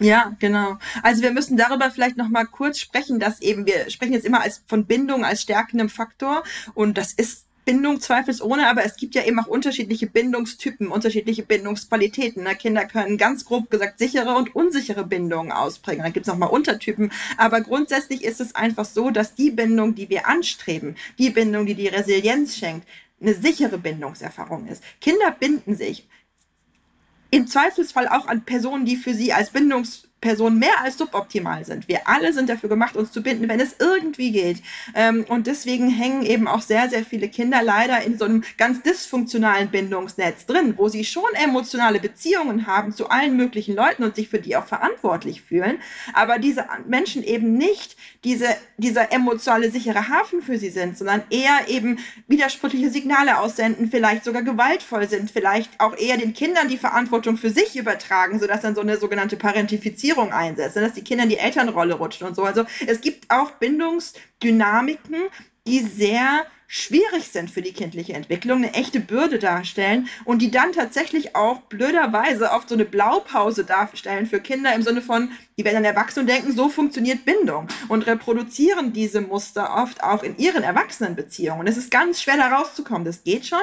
Ja, genau. Also wir müssen darüber vielleicht noch mal kurz sprechen, dass eben wir sprechen jetzt immer als von Bindung als stärkendem Faktor und das ist Bindung zweifelsohne, aber es gibt ja eben auch unterschiedliche Bindungstypen, unterschiedliche Bindungsqualitäten. Ne? Kinder können ganz grob gesagt sichere und unsichere Bindungen ausprägen. Dann gibt es nochmal Untertypen. Aber grundsätzlich ist es einfach so, dass die Bindung, die wir anstreben, die Bindung, die die Resilienz schenkt, eine sichere Bindungserfahrung ist. Kinder binden sich im Zweifelsfall auch an Personen, die für sie als Bindungs Personen mehr als suboptimal sind. Wir alle sind dafür gemacht, uns zu binden, wenn es irgendwie geht. Ähm, und deswegen hängen eben auch sehr, sehr viele Kinder leider in so einem ganz dysfunktionalen Bindungsnetz drin, wo sie schon emotionale Beziehungen haben zu allen möglichen Leuten und sich für die auch verantwortlich fühlen, aber diese Menschen eben nicht diese, dieser emotionale sichere Hafen für sie sind, sondern eher eben widersprüchliche Signale aussenden, vielleicht sogar gewaltvoll sind, vielleicht auch eher den Kindern die Verantwortung für sich übertragen, sodass dann so eine sogenannte Parentifizierung einsetzt, dass die Kinder in die Elternrolle rutschen und so. Also es gibt auch Bindungsdynamiken, die sehr schwierig sind für die kindliche Entwicklung, eine echte Bürde darstellen und die dann tatsächlich auch blöderweise oft so eine Blaupause darstellen für Kinder im Sinne von, die werden dann erwachsen und denken, so funktioniert Bindung und reproduzieren diese Muster oft auch in ihren Erwachsenenbeziehungen. Es ist ganz schwer da rauszukommen, das geht schon,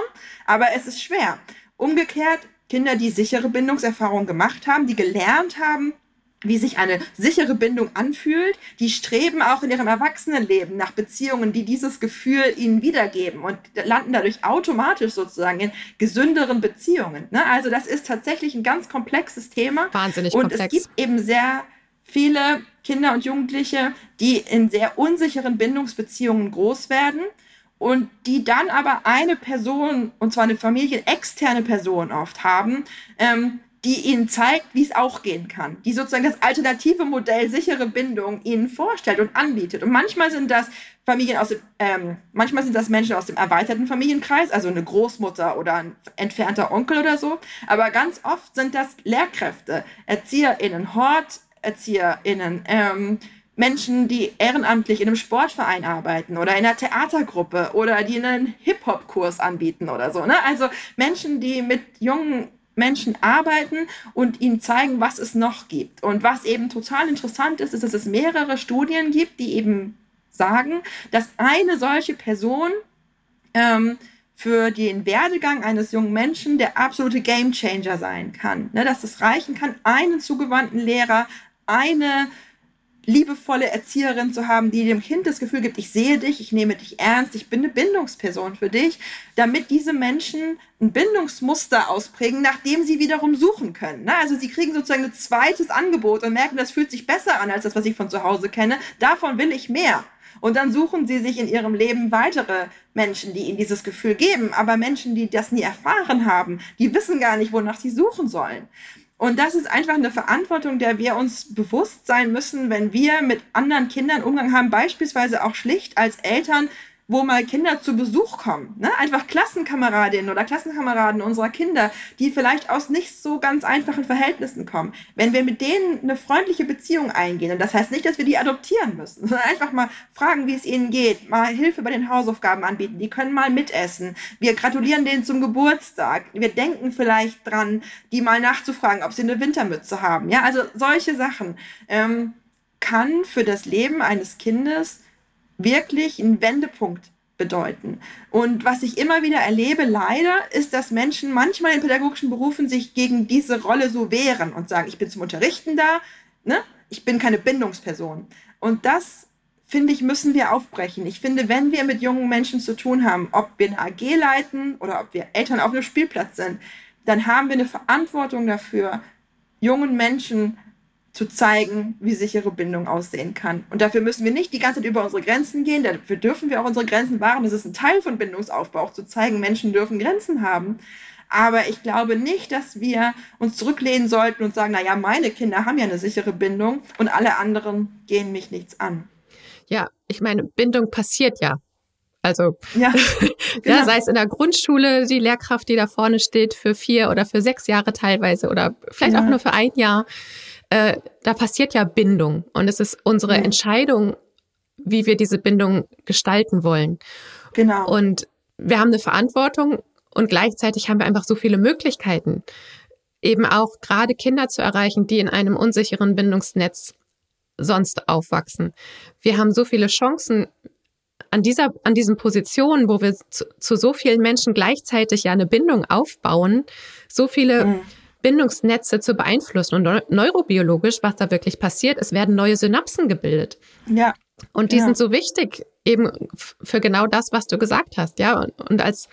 aber es ist schwer. Umgekehrt, Kinder, die sichere Bindungserfahrungen gemacht haben, die gelernt haben, wie sich eine sichere Bindung anfühlt. Die streben auch in ihrem Erwachsenenleben nach Beziehungen, die dieses Gefühl ihnen wiedergeben und landen dadurch automatisch sozusagen in gesünderen Beziehungen. Ne? Also das ist tatsächlich ein ganz komplexes Thema. Wahnsinnig und komplex. Und es gibt eben sehr viele Kinder und Jugendliche, die in sehr unsicheren Bindungsbeziehungen groß werden und die dann aber eine Person, und zwar eine familienexterne Person oft haben, ähm, die ihnen zeigt, wie es auch gehen kann, die sozusagen das alternative Modell sichere Bindung ihnen vorstellt und anbietet. Und manchmal sind das Familien aus dem, ähm, manchmal sind das Menschen aus dem erweiterten Familienkreis, also eine Großmutter oder ein entfernter Onkel oder so. Aber ganz oft sind das Lehrkräfte, ErzieherInnen, HorterzieherInnen, ähm, Menschen, die ehrenamtlich in einem Sportverein arbeiten oder in einer Theatergruppe oder die einen Hip-Hop-Kurs anbieten oder so. Ne? Also Menschen, die mit jungen Menschen arbeiten und ihnen zeigen, was es noch gibt. Und was eben total interessant ist, ist, dass es mehrere Studien gibt, die eben sagen, dass eine solche Person ähm, für den Werdegang eines jungen Menschen der absolute Gamechanger sein kann. Ne, dass es reichen kann, einen zugewandten Lehrer, eine liebevolle Erzieherin zu haben, die dem Kind das Gefühl gibt, ich sehe dich, ich nehme dich ernst, ich bin eine Bindungsperson für dich, damit diese Menschen ein Bindungsmuster ausprägen, nach dem sie wiederum suchen können. Ne? Also sie kriegen sozusagen ein zweites Angebot und merken, das fühlt sich besser an als das, was ich von zu Hause kenne. Davon will ich mehr. Und dann suchen sie sich in ihrem Leben weitere Menschen, die ihnen dieses Gefühl geben. Aber Menschen, die das nie erfahren haben, die wissen gar nicht, wonach sie suchen sollen. Und das ist einfach eine Verantwortung, der wir uns bewusst sein müssen, wenn wir mit anderen Kindern Umgang haben, beispielsweise auch schlicht als Eltern wo mal Kinder zu Besuch kommen. Ne? Einfach Klassenkameradinnen oder Klassenkameraden unserer Kinder, die vielleicht aus nicht so ganz einfachen Verhältnissen kommen. Wenn wir mit denen eine freundliche Beziehung eingehen, und das heißt nicht, dass wir die adoptieren müssen, sondern einfach mal fragen, wie es ihnen geht, mal Hilfe bei den Hausaufgaben anbieten, die können mal mitessen. Wir gratulieren denen zum Geburtstag. Wir denken vielleicht dran, die mal nachzufragen, ob sie eine Wintermütze haben. Ja, also solche Sachen ähm, kann für das Leben eines Kindes wirklich einen Wendepunkt bedeuten. Und was ich immer wieder erlebe, leider, ist, dass Menschen manchmal in pädagogischen Berufen sich gegen diese Rolle so wehren und sagen, ich bin zum Unterrichten da, ne? ich bin keine Bindungsperson. Und das, finde ich, müssen wir aufbrechen. Ich finde, wenn wir mit jungen Menschen zu tun haben, ob wir eine AG leiten oder ob wir Eltern auf einem Spielplatz sind, dann haben wir eine Verantwortung dafür, jungen Menschen zu zeigen, wie sichere Bindung aussehen kann. Und dafür müssen wir nicht die ganze Zeit über unsere Grenzen gehen, dafür dürfen wir auch unsere Grenzen wahren. Das ist ein Teil von Bindungsaufbau, auch zu zeigen, Menschen dürfen Grenzen haben. Aber ich glaube nicht, dass wir uns zurücklehnen sollten und sagen, na ja, meine Kinder haben ja eine sichere Bindung und alle anderen gehen mich nichts an. Ja, ich meine, Bindung passiert ja. Also, ja, genau. ja, sei es in der Grundschule, die Lehrkraft, die da vorne steht, für vier oder für sechs Jahre teilweise oder vielleicht ja. auch nur für ein Jahr äh, da passiert ja Bindung und es ist unsere mhm. Entscheidung, wie wir diese Bindung gestalten wollen. Genau. Und wir haben eine Verantwortung und gleichzeitig haben wir einfach so viele Möglichkeiten, eben auch gerade Kinder zu erreichen, die in einem unsicheren Bindungsnetz sonst aufwachsen. Wir haben so viele Chancen an dieser, an diesen Positionen, wo wir zu, zu so vielen Menschen gleichzeitig ja eine Bindung aufbauen, so viele mhm. Bindungsnetze zu beeinflussen. Und neurobiologisch, was da wirklich passiert, es werden neue Synapsen gebildet. Ja. Und die ja. sind so wichtig eben für genau das, was du gesagt hast. Ja, und, und als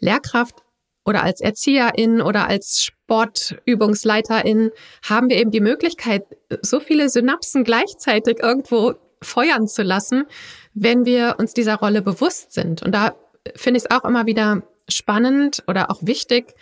Lehrkraft oder als Erzieherin oder als Sportübungsleiterin haben wir eben die Möglichkeit, so viele Synapsen gleichzeitig irgendwo feuern zu lassen, wenn wir uns dieser Rolle bewusst sind. Und da finde ich es auch immer wieder spannend oder auch wichtig,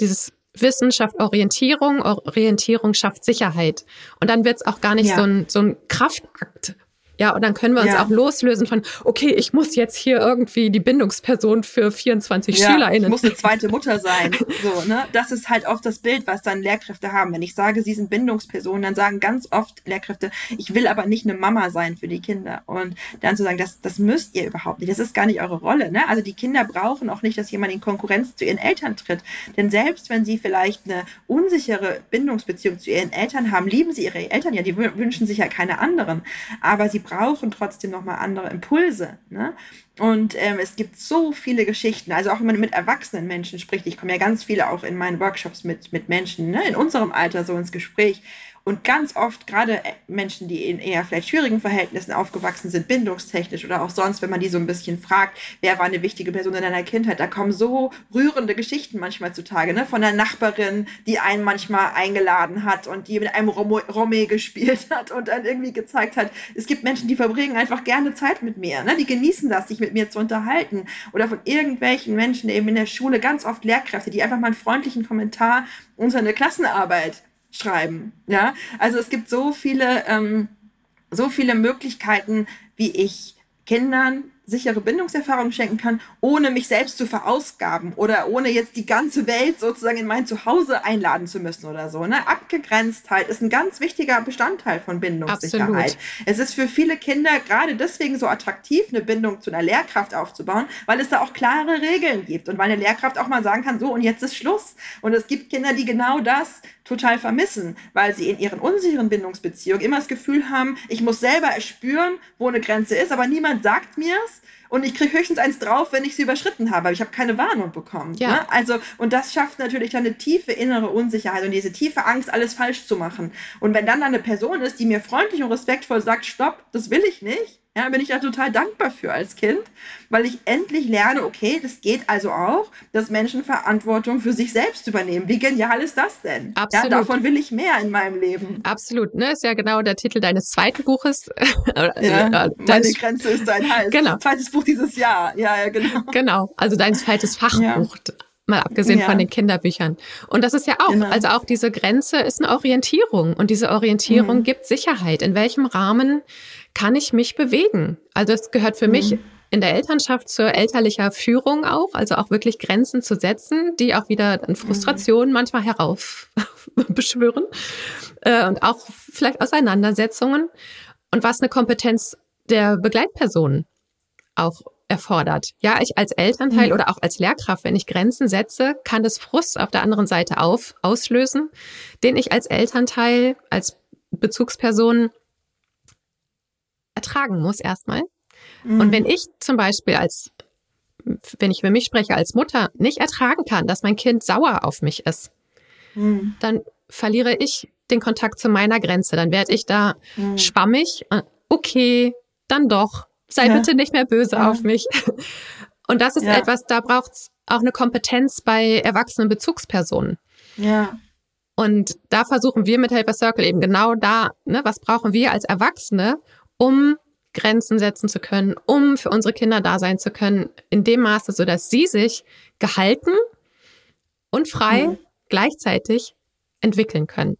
dieses Wissenschaft Orientierung, Orientierung schafft Sicherheit. Und dann wird es auch gar nicht ja. so, ein, so ein Kraftakt, ja, und dann können wir uns ja. auch loslösen von, okay, ich muss jetzt hier irgendwie die Bindungsperson für 24 ja, SchülerInnen. Ich muss eine zweite Mutter sein. So, ne? Das ist halt oft das Bild, was dann Lehrkräfte haben. Wenn ich sage, sie sind Bindungspersonen, dann sagen ganz oft Lehrkräfte, ich will aber nicht eine Mama sein für die Kinder. Und dann zu sagen, das, das müsst ihr überhaupt nicht. Das ist gar nicht eure Rolle. Ne? Also die Kinder brauchen auch nicht, dass jemand in Konkurrenz zu ihren Eltern tritt. Denn selbst wenn sie vielleicht eine unsichere Bindungsbeziehung zu ihren Eltern haben, lieben sie ihre Eltern ja. Die wünschen sich ja keine anderen. Aber sie brauchen trotzdem nochmal andere Impulse. Ne? Und ähm, es gibt so viele Geschichten, also auch wenn man mit erwachsenen Menschen spricht. Ich komme ja ganz viele auch in meinen Workshops mit, mit Menschen ne, in unserem Alter so ins Gespräch. Und ganz oft, gerade Menschen, die in eher vielleicht schwierigen Verhältnissen aufgewachsen sind, bindungstechnisch oder auch sonst, wenn man die so ein bisschen fragt, wer war eine wichtige Person in deiner Kindheit, da kommen so rührende Geschichten manchmal zutage, ne? Von der Nachbarin, die einen manchmal eingeladen hat und die mit einem Romme gespielt hat und dann irgendwie gezeigt hat, es gibt Menschen, die verbringen einfach gerne Zeit mit mir, ne? Die genießen das, sich mit mir zu unterhalten. Oder von irgendwelchen Menschen eben in der Schule, ganz oft Lehrkräfte, die einfach mal einen freundlichen Kommentar unter eine Klassenarbeit schreiben. Ja, also es gibt so viele, ähm, so viele Möglichkeiten, wie ich Kindern sichere Bindungserfahrungen schenken kann, ohne mich selbst zu verausgaben oder ohne jetzt die ganze Welt sozusagen in mein Zuhause einladen zu müssen oder so. Ne? Abgegrenztheit ist ein ganz wichtiger Bestandteil von Bindungssicherheit. Absolut. Es ist für viele Kinder gerade deswegen so attraktiv, eine Bindung zu einer Lehrkraft aufzubauen, weil es da auch klare Regeln gibt und weil eine Lehrkraft auch mal sagen kann, so und jetzt ist Schluss. Und es gibt Kinder, die genau das total vermissen, weil sie in ihren unsicheren Bindungsbeziehungen immer das Gefühl haben, ich muss selber erspüren, wo eine Grenze ist, aber niemand sagt mir es und ich kriege höchstens eins drauf, wenn ich sie überschritten habe, aber ich habe keine Warnung bekommen. Ja. Ne? Also, und das schafft natürlich dann eine tiefe innere Unsicherheit und diese tiefe Angst, alles falsch zu machen. Und wenn dann eine Person ist, die mir freundlich und respektvoll sagt, stopp, das will ich nicht, ja, bin ich da total dankbar für als Kind, weil ich endlich lerne, okay, das geht also auch, dass Menschen Verantwortung für sich selbst übernehmen. Wie genial ist das denn? Absolut. Ja, davon will ich mehr in meinem Leben. Absolut, ne? Ist ja genau der Titel deines zweiten Buches. ja, meine Grenze ist dein Hals. Genau. Zweites Buch dieses Jahr. Ja, ja, genau. Genau. Also dein zweites Fachbuch. Ja mal abgesehen ja. von den Kinderbüchern. Und das ist ja auch, genau. also auch diese Grenze ist eine Orientierung und diese Orientierung mhm. gibt Sicherheit. In welchem Rahmen kann ich mich bewegen? Also es gehört für mhm. mich in der Elternschaft zur elterlicher Führung auch, also auch wirklich Grenzen zu setzen, die auch wieder in Frustration mhm. manchmal heraufbeschwören äh, und auch vielleicht Auseinandersetzungen und was eine Kompetenz der Begleitpersonen auch erfordert. Ja, ich als Elternteil mhm. oder auch als Lehrkraft, wenn ich Grenzen setze, kann das Frust auf der anderen Seite auf, auslösen, den ich als Elternteil, als Bezugsperson ertragen muss erstmal. Mhm. Und wenn ich zum Beispiel als, wenn ich für mich spreche, als Mutter nicht ertragen kann, dass mein Kind sauer auf mich ist, mhm. dann verliere ich den Kontakt zu meiner Grenze. Dann werde ich da mhm. schwammig. Okay, dann doch sei ja. bitte nicht mehr böse ja. auf mich. Und das ist ja. etwas, da braucht es auch eine Kompetenz bei erwachsenen Bezugspersonen. Ja. Und da versuchen wir mit Helper Circle eben genau da, ne, was brauchen wir als Erwachsene, um Grenzen setzen zu können, um für unsere Kinder da sein zu können, in dem Maße, so dass sie sich gehalten und frei mhm. gleichzeitig entwickeln können.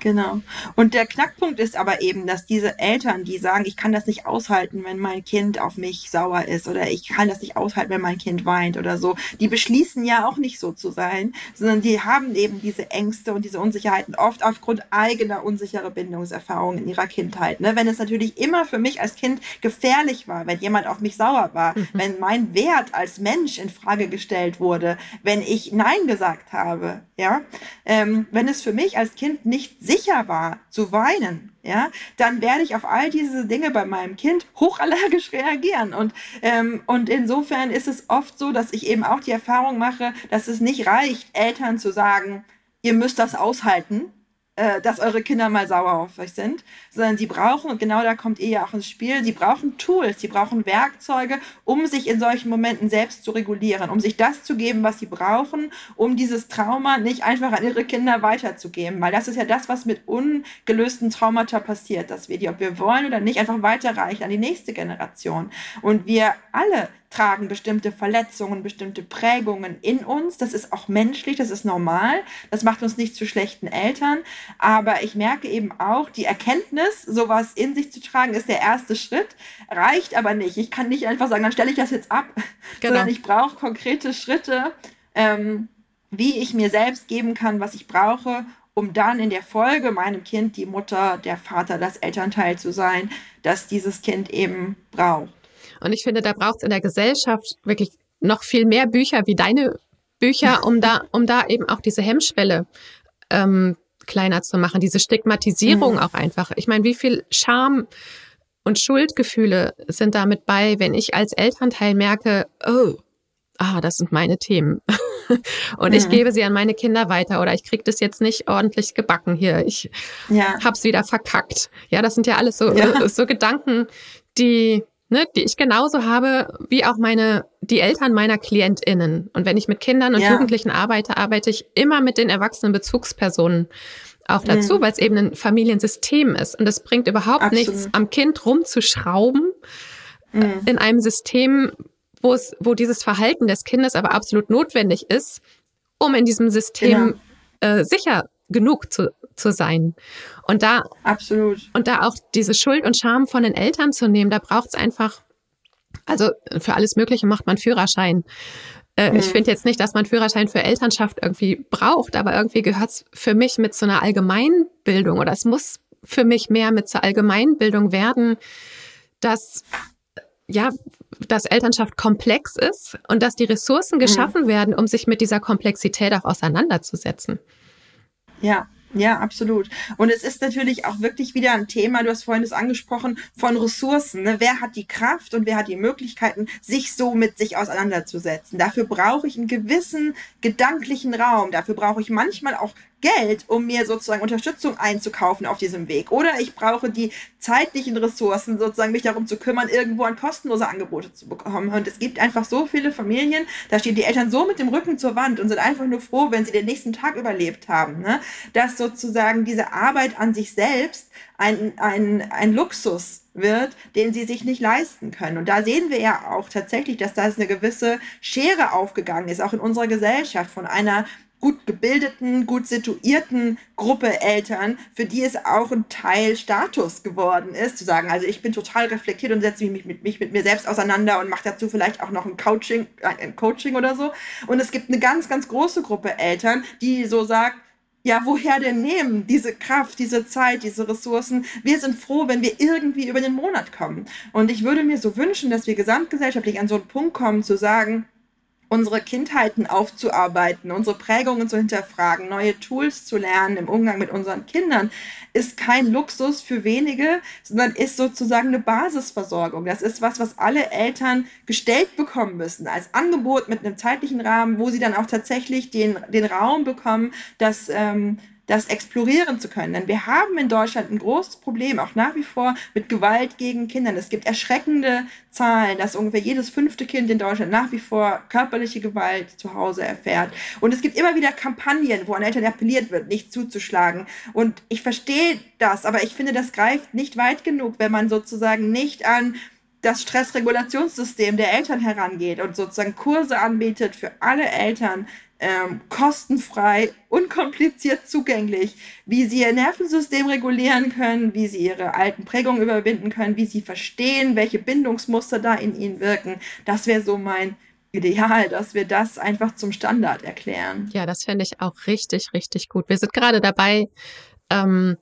Genau. Und der Knackpunkt ist aber eben, dass diese Eltern, die sagen, ich kann das nicht aushalten, wenn mein Kind auf mich sauer ist oder ich kann das nicht aushalten, wenn mein Kind weint oder so, die beschließen ja auch nicht so zu sein, sondern die haben eben diese Ängste und diese Unsicherheiten oft aufgrund eigener unsicherer Bindungserfahrungen in ihrer Kindheit. Ne? Wenn es natürlich immer für mich als Kind gefährlich war, wenn jemand auf mich sauer war, mhm. wenn mein Wert als Mensch in Frage gestellt wurde, wenn ich Nein gesagt habe, ja, ähm, wenn es für mich als Kind nicht sicher war zu weinen, ja, dann werde ich auf all diese Dinge bei meinem Kind hochallergisch reagieren. Und, ähm, und insofern ist es oft so, dass ich eben auch die Erfahrung mache, dass es nicht reicht, Eltern zu sagen, ihr müsst das aushalten, äh, dass eure Kinder mal sauer auf euch sind, sondern sie brauchen, und genau da kommt ihr ja auch ins Spiel, sie brauchen Tools, sie brauchen Werkzeuge, um sich in solchen Momenten selbst zu regulieren, um sich das zu geben, was sie brauchen, um dieses Trauma nicht einfach an ihre Kinder weiterzugeben. Weil das ist ja das, was mit ungelösten Traumata passiert, dass wir die, ob wir wollen oder nicht, einfach weiterreichen an die nächste Generation. Und wir alle tragen bestimmte Verletzungen, bestimmte Prägungen in uns. Das ist auch menschlich, das ist normal. Das macht uns nicht zu schlechten Eltern. Aber ich merke eben auch, die Erkenntnis, sowas in sich zu tragen, ist der erste Schritt, reicht aber nicht. Ich kann nicht einfach sagen, dann stelle ich das jetzt ab, genau. sondern ich brauche konkrete Schritte, ähm, wie ich mir selbst geben kann, was ich brauche, um dann in der Folge meinem Kind die Mutter, der Vater, das Elternteil zu sein, das dieses Kind eben braucht. Und ich finde, da braucht es in der Gesellschaft wirklich noch viel mehr Bücher wie deine Bücher, um da, um da eben auch diese Hemmschwelle ähm, kleiner zu machen, diese Stigmatisierung mhm. auch einfach. Ich meine, wie viel Scham und Schuldgefühle sind damit bei, wenn ich als Elternteil merke, oh, ah, das sind meine Themen. und mhm. ich gebe sie an meine Kinder weiter oder ich kriege das jetzt nicht ordentlich gebacken hier. Ich ja. hab's wieder verkackt. Ja, das sind ja alles so, ja. so Gedanken, die ne, die ich genauso habe wie auch meine die Eltern meiner KlientInnen. Und wenn ich mit Kindern und ja. Jugendlichen arbeite, arbeite ich immer mit den erwachsenen Bezugspersonen auch dazu, mhm. weil es eben ein Familiensystem ist. Und es bringt überhaupt Absolut. nichts, am Kind rumzuschrauben mhm. in einem System, wo es, wo dieses Verhalten des Kindes aber absolut notwendig ist, um in diesem System genau. äh, sicher genug zu, zu sein. Und da, absolut. Und da auch diese Schuld und Scham von den Eltern zu nehmen, da braucht es einfach, also für alles Mögliche macht man Führerschein. Äh, mhm. Ich finde jetzt nicht, dass man Führerschein für Elternschaft irgendwie braucht, aber irgendwie gehört es für mich mit so einer Allgemeinbildung oder es muss für mich mehr mit zur Allgemeinbildung werden, dass ja, dass Elternschaft komplex ist und dass die Ressourcen mhm. geschaffen mhm. werden, um sich mit dieser Komplexität auch auseinanderzusetzen. Ja, ja, absolut. Und es ist natürlich auch wirklich wieder ein Thema, du hast vorhin es angesprochen, von Ressourcen. Ne? Wer hat die Kraft und wer hat die Möglichkeiten, sich so mit sich auseinanderzusetzen? Dafür brauche ich einen gewissen gedanklichen Raum. Dafür brauche ich manchmal auch Geld, um mir sozusagen Unterstützung einzukaufen auf diesem Weg. Oder ich brauche die zeitlichen Ressourcen, sozusagen mich darum zu kümmern, irgendwo an kostenlose Angebote zu bekommen. Und es gibt einfach so viele Familien, da stehen die Eltern so mit dem Rücken zur Wand und sind einfach nur froh, wenn sie den nächsten Tag überlebt haben. Ne? Dass sozusagen diese Arbeit an sich selbst ein, ein, ein Luxus wird, den sie sich nicht leisten können. Und da sehen wir ja auch tatsächlich, dass da eine gewisse Schere aufgegangen ist, auch in unserer Gesellschaft von einer gut gebildeten, gut situierten Gruppe Eltern, für die es auch ein Teil Status geworden ist, zu sagen, also ich bin total reflektiert und setze mich mit, mich mit mir selbst auseinander und mache dazu vielleicht auch noch ein Coaching, ein Coaching oder so. Und es gibt eine ganz, ganz große Gruppe Eltern, die so sagt, ja, woher denn nehmen diese Kraft, diese Zeit, diese Ressourcen? Wir sind froh, wenn wir irgendwie über den Monat kommen. Und ich würde mir so wünschen, dass wir gesamtgesellschaftlich an so einen Punkt kommen, zu sagen, unsere Kindheiten aufzuarbeiten, unsere Prägungen zu hinterfragen, neue Tools zu lernen im Umgang mit unseren Kindern, ist kein Luxus für wenige, sondern ist sozusagen eine Basisversorgung. Das ist was, was alle Eltern gestellt bekommen müssen, als Angebot mit einem zeitlichen Rahmen, wo sie dann auch tatsächlich den, den Raum bekommen, dass ähm, das explorieren zu können. Denn wir haben in Deutschland ein großes Problem, auch nach wie vor mit Gewalt gegen Kinder. Es gibt erschreckende Zahlen, dass ungefähr jedes fünfte Kind in Deutschland nach wie vor körperliche Gewalt zu Hause erfährt. Und es gibt immer wieder Kampagnen, wo an Eltern appelliert wird, nicht zuzuschlagen. Und ich verstehe das, aber ich finde, das greift nicht weit genug, wenn man sozusagen nicht an das Stressregulationssystem der Eltern herangeht und sozusagen Kurse anbietet für alle Eltern, ähm, kostenfrei, unkompliziert zugänglich, wie sie ihr Nervensystem regulieren können, wie sie ihre alten Prägungen überwinden können, wie sie verstehen, welche Bindungsmuster da in ihnen wirken. Das wäre so mein Ideal, dass wir das einfach zum Standard erklären. Ja, das fände ich auch richtig, richtig gut. Wir sind gerade dabei, ähm,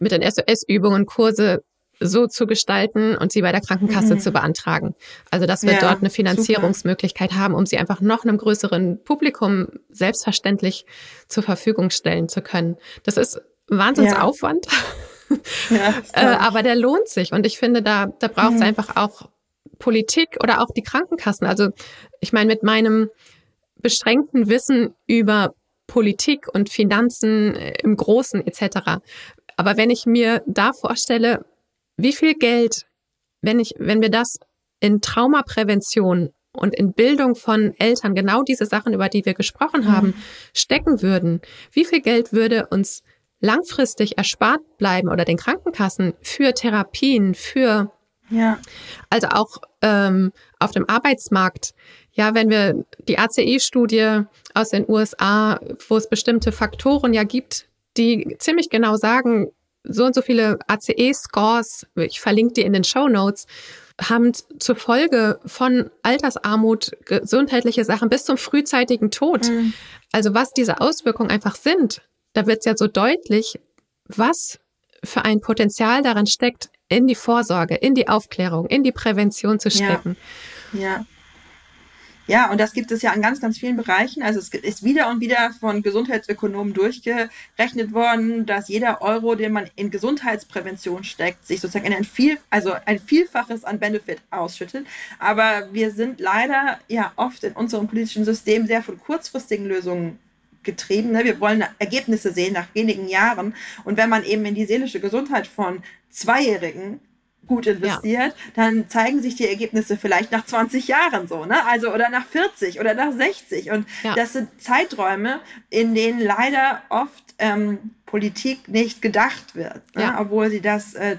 mit den SOS-Übungen Kurse so zu gestalten und sie bei der Krankenkasse mhm. zu beantragen. Also dass wir ja, dort eine Finanzierungsmöglichkeit super. haben, um sie einfach noch einem größeren Publikum selbstverständlich zur Verfügung stellen zu können. Das ist Wahnsinnsaufwand. Ja. äh, aber der lohnt sich. Und ich finde, da, da braucht es mhm. einfach auch Politik oder auch die Krankenkassen. Also ich meine, mit meinem beschränkten Wissen über Politik und Finanzen im Großen etc. Aber wenn ich mir da vorstelle, wie viel Geld, wenn ich, wenn wir das in Traumaprävention und in Bildung von Eltern genau diese Sachen, über die wir gesprochen mhm. haben, stecken würden, wie viel Geld würde uns langfristig erspart bleiben oder den Krankenkassen für Therapien, für ja. also auch ähm, auf dem Arbeitsmarkt. Ja, wenn wir die ACE-Studie aus den USA, wo es bestimmte Faktoren ja gibt, die ziemlich genau sagen, so und so viele ACE-Scores, ich verlinke die in den Show Notes, haben zur Folge von Altersarmut, gesundheitliche Sachen bis zum frühzeitigen Tod. Mhm. Also was diese Auswirkungen einfach sind, da wird es ja so deutlich, was für ein Potenzial darin steckt, in die Vorsorge, in die Aufklärung, in die Prävention zu stecken. Ja. ja. Ja, und das gibt es ja an ganz, ganz vielen Bereichen. Also es ist wieder und wieder von Gesundheitsökonomen durchgerechnet worden, dass jeder Euro, den man in Gesundheitsprävention steckt, sich sozusagen in ein viel, also ein Vielfaches an Benefit ausschüttet. Aber wir sind leider ja oft in unserem politischen System sehr von kurzfristigen Lösungen getrieben. Ne? Wir wollen Ergebnisse sehen nach wenigen Jahren. Und wenn man eben in die seelische Gesundheit von Zweijährigen gut investiert, ja. dann zeigen sich die Ergebnisse vielleicht nach 20 Jahren so, ne? Also oder nach 40 oder nach 60. Und ja. das sind Zeiträume, in denen leider oft ähm, Politik nicht gedacht wird, ne? ja. obwohl sie das äh,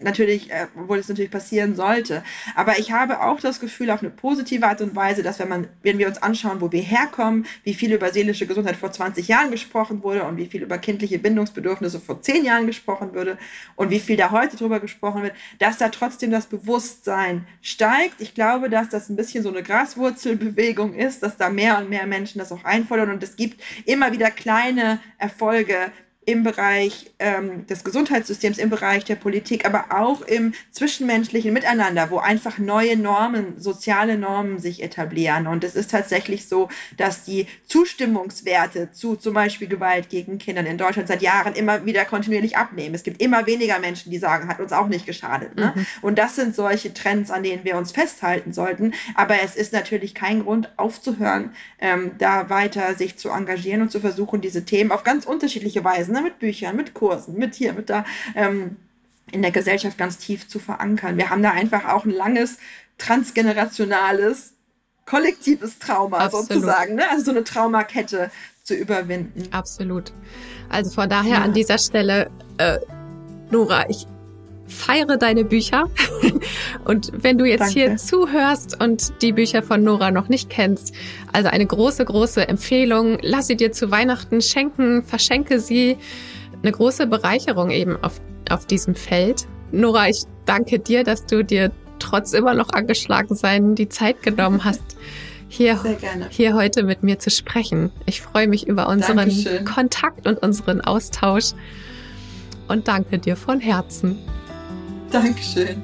natürlich, äh, obwohl es natürlich passieren sollte. Aber ich habe auch das Gefühl, auf eine positive Art und Weise, dass wenn man, wenn wir uns anschauen, wo wir herkommen, wie viel über seelische Gesundheit vor 20 Jahren gesprochen wurde und wie viel über kindliche Bindungsbedürfnisse vor 10 Jahren gesprochen wurde und wie viel da heute drüber gesprochen wird, dass da trotzdem das Bewusstsein steigt. Ich glaube, dass das ein bisschen so eine Graswurzelbewegung ist, dass da mehr und mehr Menschen das auch einfordern und es gibt immer wieder kleine Erfolge, im Bereich ähm, des Gesundheitssystems, im Bereich der Politik, aber auch im zwischenmenschlichen Miteinander, wo einfach neue Normen, soziale Normen sich etablieren. Und es ist tatsächlich so, dass die Zustimmungswerte zu zum Beispiel Gewalt gegen Kinder in Deutschland seit Jahren immer wieder kontinuierlich abnehmen. Es gibt immer weniger Menschen, die sagen, hat uns auch nicht geschadet. Ne? Mhm. Und das sind solche Trends, an denen wir uns festhalten sollten. Aber es ist natürlich kein Grund aufzuhören, ähm, da weiter sich zu engagieren und zu versuchen, diese Themen auf ganz unterschiedliche Weisen ne, mit Büchern, mit Kursen, mit hier, mit da, ähm, in der Gesellschaft ganz tief zu verankern. Wir haben da einfach auch ein langes, transgenerationales, kollektives Trauma Absolut. sozusagen, ne? also so eine Traumakette zu überwinden. Absolut. Also von daher ja. an dieser Stelle, äh, Nora, ich feiere deine Bücher. und wenn du jetzt Danke. hier zuhörst und die Bücher von Nora noch nicht kennst, also eine große, große Empfehlung, lass sie dir zu Weihnachten schenken, verschenke sie. Eine große Bereicherung eben auf, auf diesem Feld. Nora, ich danke dir, dass du dir trotz immer noch angeschlagen sein die Zeit genommen hast, hier, hier heute mit mir zu sprechen. Ich freue mich über unseren Dankeschön. Kontakt und unseren Austausch und danke dir von Herzen. Dankeschön.